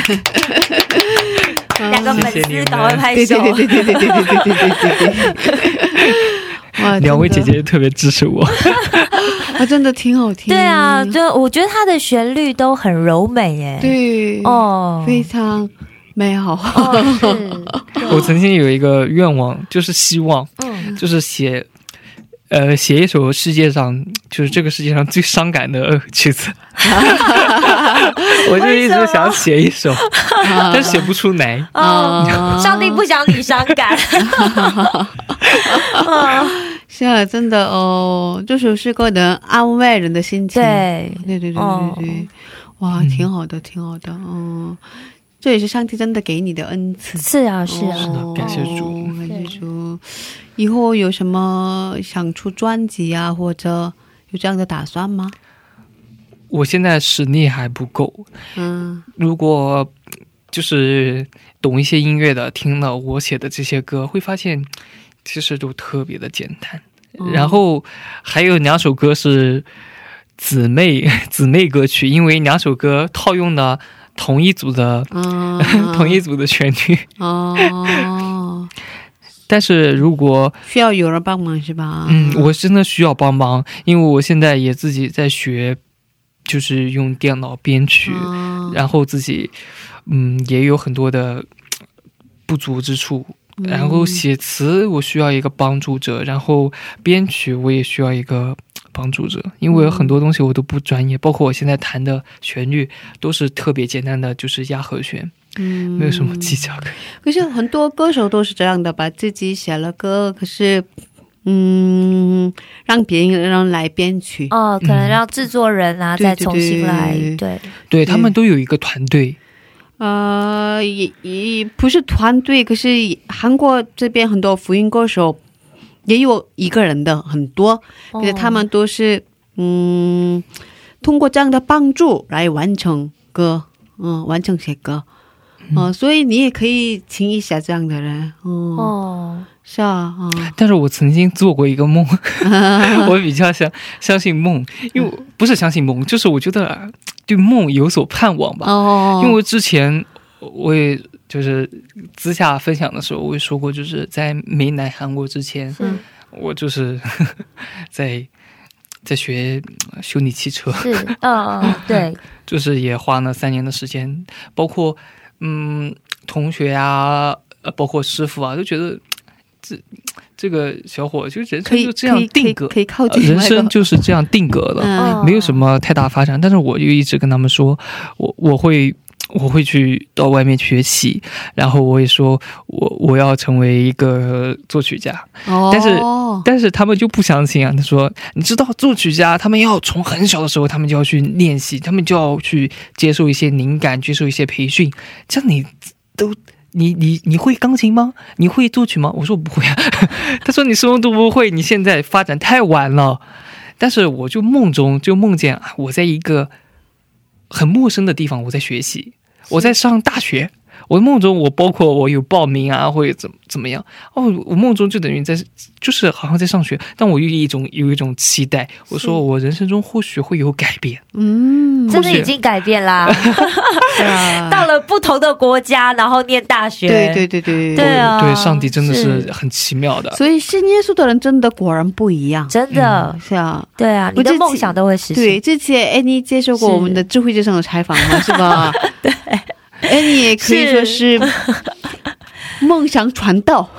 [laughs] 两个粉丝赶快拍手。对对对对对对对对对对对对。哇，两位姐姐特别支持我，[laughs] 啊，真的挺好听。对啊，就我觉得它的旋律都很柔美耶。，对哦，非常美好。[laughs] 我曾经有一个愿望，就是希望，嗯，就是写，呃，写一首世界上就是这个世界上最伤感的曲子。我就一直想写一首，[laughs] 但写不出来。哦，上帝不想你伤感。[laughs] 哦是啊，真的哦，这首诗歌能安慰人的心情。对，对对对哦对对，哇，嗯挺好的，挺好的，嗯，这也是上帝真的给你的恩赐。是啊，是啊，是的感谢主哦感谢主。以后有什么想出专辑啊，或者有这样的打算吗？我现在实力还不够，嗯如果就是懂一些音乐的，听了我写的这些歌，会发现其实都特别的简单。哦然后还有两首歌是姊妹 [laughs] 姊妹歌曲，因为两首歌套用了同一组的、嗯 [laughs] 同一组的旋律。哦，[laughs] 但是如果需要有人帮忙是吧？嗯，我真的需要帮忙，因为我现在也自己在学，就是用电脑编曲，嗯然后自己嗯也有很多的不足之处。然后写词，我需要一个帮助者；然后编曲，我也需要一个帮助者，因为有很多东西我都不专业，包括我现在弹的旋律都是特别简单的，就是压和弦，嗯没有什么技巧可以。可是很多歌手都是这样的吧，自己写了歌，可是嗯，让别人来编曲。哦，可能让制作人啊对再重新来对。对。对，对。他们都有一个团队，呃，也也不是团队，可是韩国这边很多福音歌手也有一个人的很多，可是他们都是嗯，通过这样的帮助来完成歌，嗯，完成写歌。嗯、所以你也可以请一下这样的人，哦，哦，是啊，嗯，但是我曾经做过一个梦，[laughs] 我比较相相信梦，因为不是相信梦，就是我觉得啊对梦有所盼望吧。哦，因为之前我也就是私下分享的时候，我也说过，就是在没来韩国之前，是。我就是 [laughs] 在在学呃修理汽车，是，嗯嗯，对，[laughs] 就是也花了三年的时间，包括嗯同学啊，呃包括师傅啊，都觉得这这个小伙就人生就这样定格，可以可以靠呃近那个人生就是这样定格了。嗯没有什么太大发展。但是我就一直跟他们说，我我会我会去到外面学习，然后我也说我我要成为一个作曲家。哦，但是但是他们就不相信啊，他说你知道作曲家他们要从很小的时候他们就要去练习，他们就要去接受一些灵感，接受一些培训，这样你都。你你你会钢琴吗？你会作曲吗？我说我不会啊。[laughs] 他说你什么都不会，你现在发展太晚了。但是我就梦中就梦见啊我在一个很陌生的地方，我在学习，我在上大学。我梦中我包括我有报名啊，或者怎么怎么样。哦，我梦中就等于在就是好像在上学，但我有一种有一种期待，我说我人生中或许会有改变。嗯，真的已经改变啦，[laughs] 对啊。到了不同的国家，然后念大学，对对对对对。啊对，上帝真的是是。很奇妙的。所以信耶稣的人真的果然不一样，真的，是啊。对啊，你的梦想都会实现。对，之前 Annie 接受过我们的智慧之声的采访吗，是吧？[laughs] 对，Annie 也可以说是 [laughs] 梦想传道，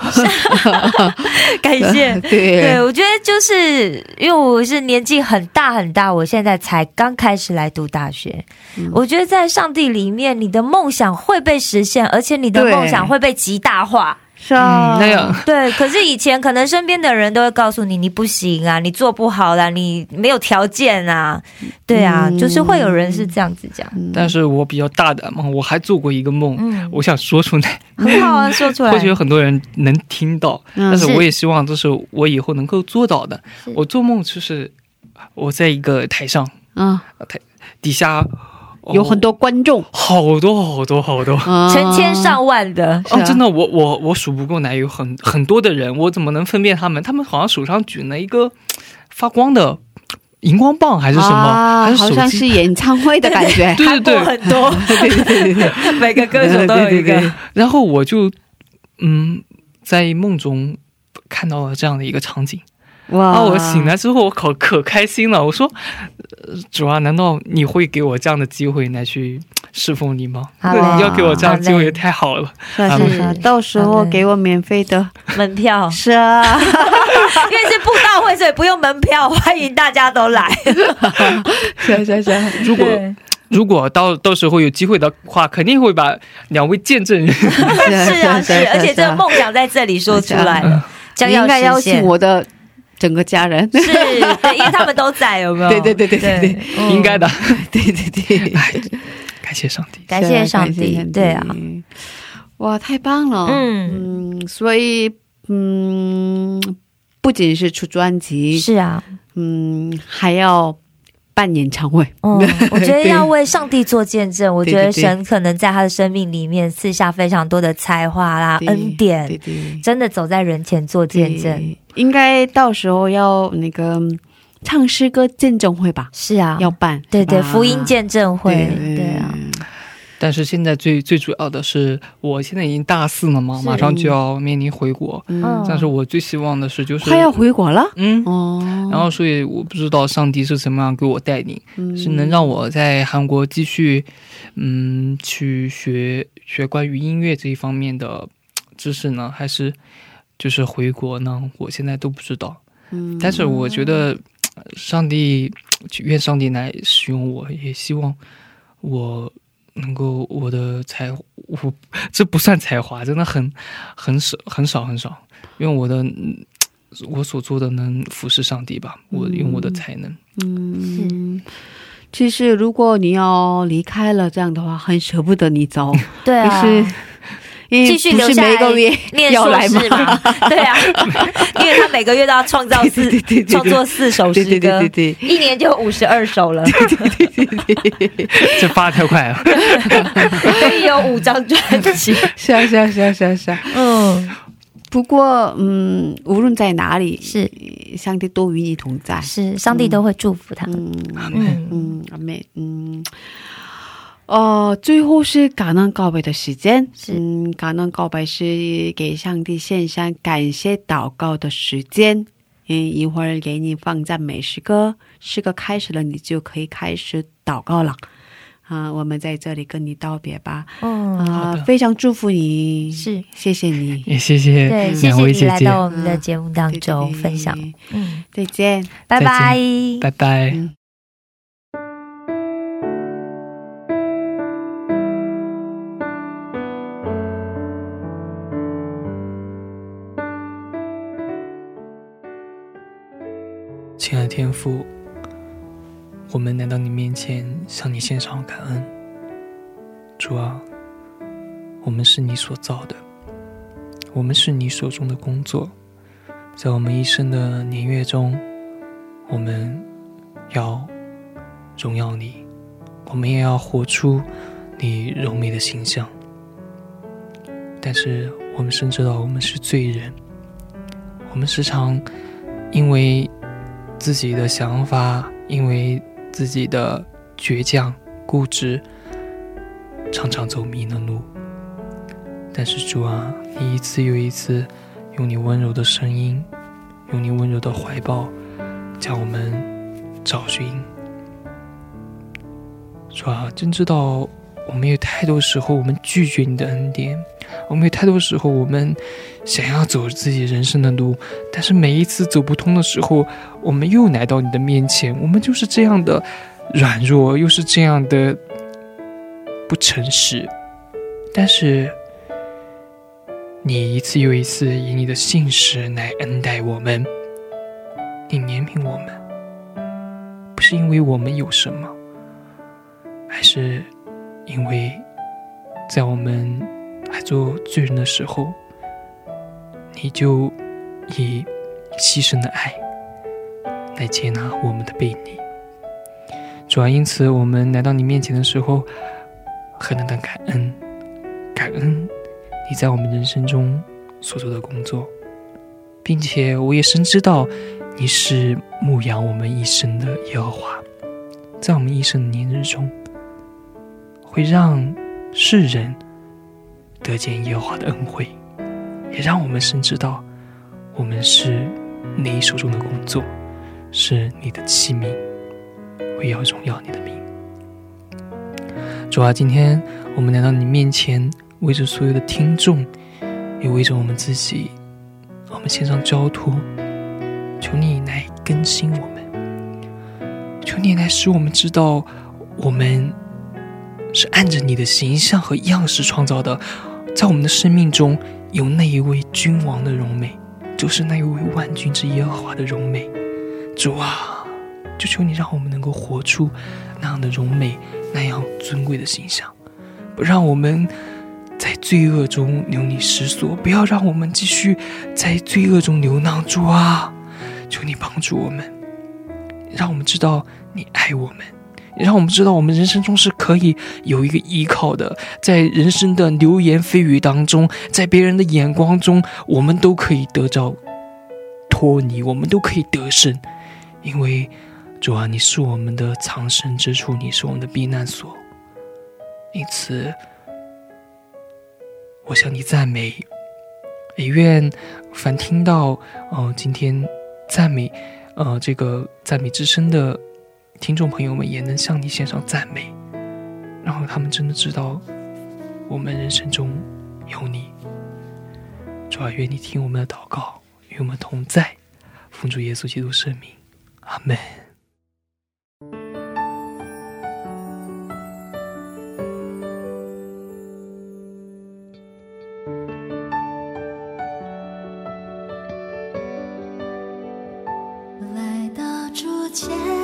[laughs] 感谢。[laughs] 对对，我觉得就是因为我是年纪很大很大，我现在才刚开始来读大学。嗯我觉得在上帝里面，你的梦想会被实现，而且你的梦想会被极大化。是啊，嗯那样对，可是以前可能身边的人都会告诉你，你不行啊，你做不好啦，你没有条件啊，对啊，嗯。就是会有人是这样子讲，但是我比较大胆嘛，我还做过一个梦，嗯，我想说出来，很好啊，说出来。或，许有很多人能听到，嗯。但是是。我也希望这是我以后能够做到的。我做梦就是我在一个台上，嗯，台底下、哦有很多观众，好多好多好多。啊成千上万的，哦，真的，我我我数不过来，有很很多的人，我怎么能分辨他们？他们好像手上举了一个发光的荧光棒，还是什么？啊还是？好像是演唱会的感觉，对 [laughs] 对对，很多，对对对对，每个歌手都有一个，然后我就嗯，在梦中看到了这样的一个场景。哇啊！我醒来之后，我可可开心了。我说，呃主啊，难道你会给我这样的机会来去侍奉你吗？啊你要给我这样的机会，也太好了。是啊是啊，到时候给我免费的，门票，是啊，[laughs] 因为是布道会，所以不用门票，欢迎大家都来。是啊是啊是啊，如果如果到到时候有机会的话，肯定会把两位见证人是 [laughs] 是啊，是，而且这个梦想在这里说出来了，将要你应该邀实现请我的整个家人，是，对，因为他们都在，有没有？[laughs] 对对对对对对嗯。应该的。[laughs] 对对对，哎，感谢上帝。感谢上帝。对啊，，哇，太棒了，嗯。嗯，所以嗯，不仅是出专辑，是啊，嗯，还要办演唱会，嗯，[laughs] 我觉得要为上帝做见证，我觉得神可能在他的生命里面赐下非常多的才华啦、恩典对，对，真的走在人前做见证。对，应该到时候要那个唱诗歌见证会吧，是啊，要办，对对，福音见证会，对。对啊，，但是现在最最主要的是，我现在已经大四了嘛，马上就要面临回国。嗯，但是我最希望的是，就是快要回国了，嗯，哦，然后所以我不知道上帝是怎么样给我带领，嗯。是能让我在韩国继续，嗯，去学学关于音乐这一方面的知识呢，还是就是回国呢？我现在都不知道。嗯。但是我觉得，呃上帝愿上帝来使用我，也希望我能够我的才，我这不算才华，真的很很少很少很少，用我的嗯我所做的能服侍上帝吧，我用我的才能。嗯，其实如果你要离开了这样的话，很舍不得你走，对啊，继续留下来每个月念硕要来士嘛，[laughs] 对啊，因为他每个月都要创造四创作四首诗歌对，对对，一年就五十二首了，[laughs] 这发太快了，可以有五张专辑。[laughs] 是啊是啊是啊是啊是啊。嗯，不过嗯，无论在哪里，是。上帝都与你同在。是，上帝都会祝福他。嗯嗯，嗯，阿妹，嗯。哦，最后是感恩告白的时间。是嗯，感恩告白是给上帝献上感谢祷告的时间。嗯，一会儿给你放赞美诗歌，诗歌开始了，你就可以开始祷告了。啊，我们在这里跟你道别吧。嗯，啊、好的非常祝福你，是谢谢你，[laughs] 也谢谢对，谢谢你来到我们的节目当中分享。嗯，再见。拜拜。拜拜。嗯亲爱的天父，我们来到你面前，向你献上感恩。主啊，我们是你所造的，我们是你手中的工作，在我们一生的年月中，我们要荣耀你，我们也要活出你柔美的形象。但是我们深知道我们是罪人，我们时常因为自己的想法，因为自己的倔强、固执，常常走迷了路。但是主啊，你一次又一次用你温柔的声音，用你温柔的怀抱，将我们找寻。主啊，真知道我们有太多时候我们拒绝你的恩典，我们有太多时候我们想要走自己人生的路，但是每一次走不通的时候，我们又来到你的面前，我们就是这样的软弱，又是这样的不诚实。但是你一次又一次以你的信实来恩待我们，你怜悯我们，不是因为我们有什么，而是因为在我们还做罪人的时候，你就以牺牲的爱来接纳我们的背逆。主要，因此我们来到你面前的时候，何等的感恩，感恩你在我们人生中所做的工作，并且我也深知道你是牧养我们一生的耶和华，在我们一生的年日中，会让世人得见耶和华的恩惠，也让我们深知道我们是你手中的工作，是你的器皿。会要荣耀你的名，主啊，今天我们来到你面前，为着所有的听众，也为着我们自己，我们献上交托，求你来更新我们，求你来使我们知道，我们是按着你的形象和样式创造的，在我们的生命中有那一位君王的荣美，就是那一位万军之耶和华的荣美，主啊。就求你让我们能够活出那样的荣美、那样尊贵的形象，不让我们在罪恶中流离失所，不要让我们继续在罪恶中流浪。主啊，求你帮助我们，让我们知道你爱我们，让我们知道我们人生中是可以有一个依靠的。在人生的流言蜚语当中，在别人的眼光中，我们都可以得着托尼，我们都可以得胜，因为。主啊，你是我们的藏身之处，你是我们的避难所。因此，我向你赞美，也愿凡听到呃今天赞美呃这个赞美之声的听众朋友们也能向你献上赞美，然后他们真的知道我们人生中有你。主啊，愿你听我们的祷告，与我们同在。奉主耶稣基督圣名，阿门。来到主前。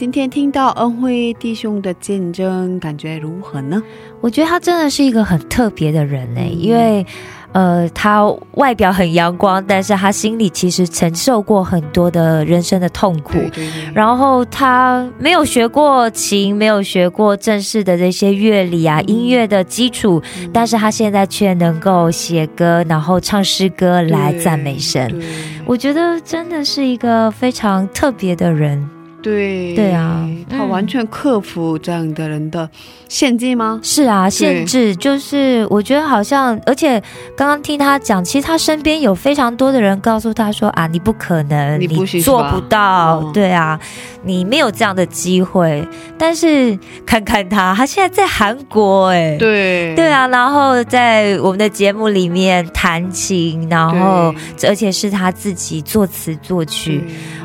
今天听到恩惠弟兄的见证，感觉如何呢？我觉得他真的是一个很特别的人呢，因为。呃，他外表很阳光，但是他心里其实承受过很多的人生的痛苦。对对对。然后他没有学过琴，没有学过正式的这些乐理啊、音乐的基础，但是他现在却能够写歌，然后唱诗歌来赞美神。我觉得真的是一个非常特别的人。对对啊，他完全克服这样的人的限制吗？是啊，限制就是我觉得好像，而且刚刚听他讲，其实他身边有非常多的人告诉他说啊，你不可能，你不做不到，对啊，你没有这样的机会。但是看看他，他现在在韩国，哎，对对啊，然后在我们的节目里面弹琴，然后而且是他自己作词作曲。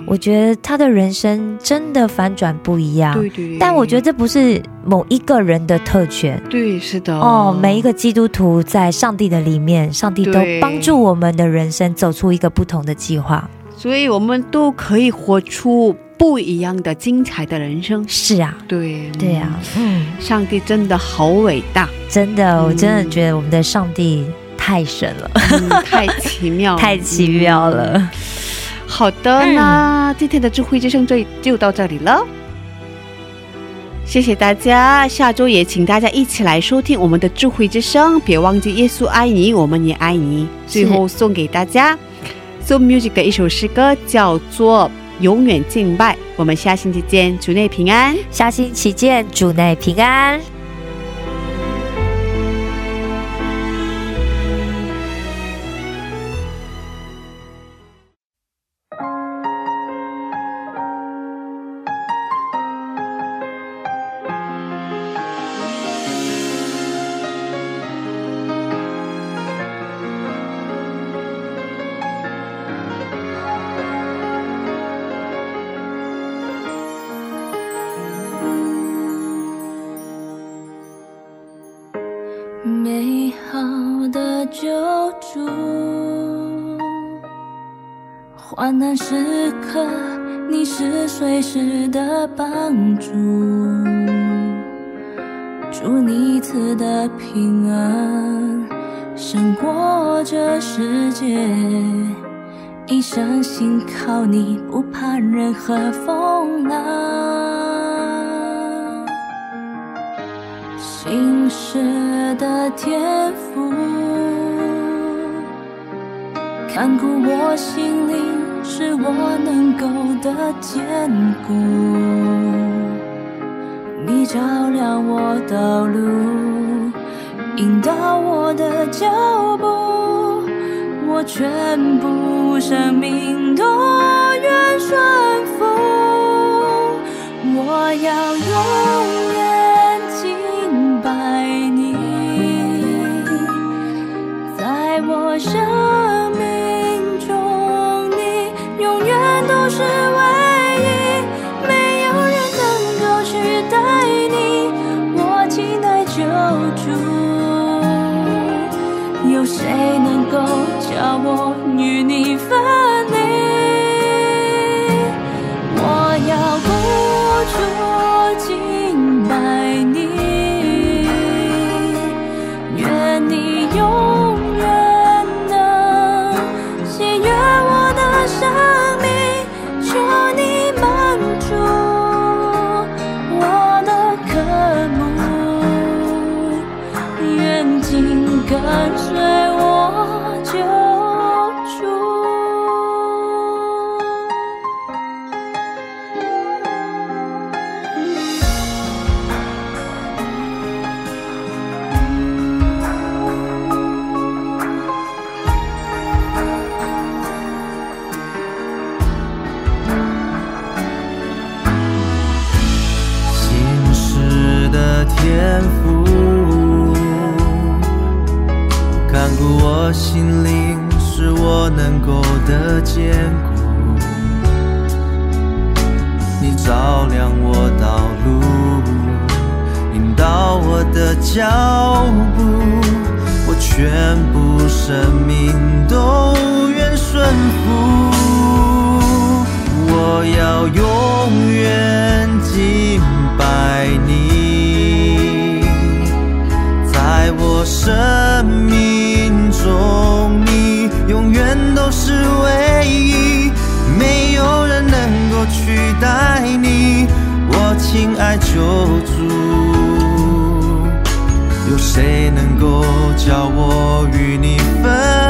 我觉得他的人生真的反转不一样，对对。但我觉得这不是某一个人的特权，对，是的。哦，每一个基督徒在上帝的里面，上帝都帮助我们的人生走出一个不同的计划，所以我们都可以活出不一样的精彩的人生。是啊，对，对啊，嗯，上帝真的好伟大，真的，我真的觉得我们的上帝太神了，太奇妙，[laughs] 太奇妙了。好的，那今天的智慧之声就就到这里了。谢谢大家，下周也请大家一起来收听我们的智慧之声。别忘记耶稣爱你，我们也爱你。最后送给大家，So Music 的一首诗歌，叫做《永远敬拜》。我们下星期见，主内平安。下星期见，主内平安。世界，一生信靠你，不怕任何风浪。心事的天赋，看顾我心灵。是我能够的坚固，你照亮我道路，引导我的脚步，我全部生命都愿顺服，我要永脚步，我全部生命都愿顺服，我要永远敬拜你，在我生命中，你永远都是唯一，没有人能够取代你，我亲爱救主。叫我与你分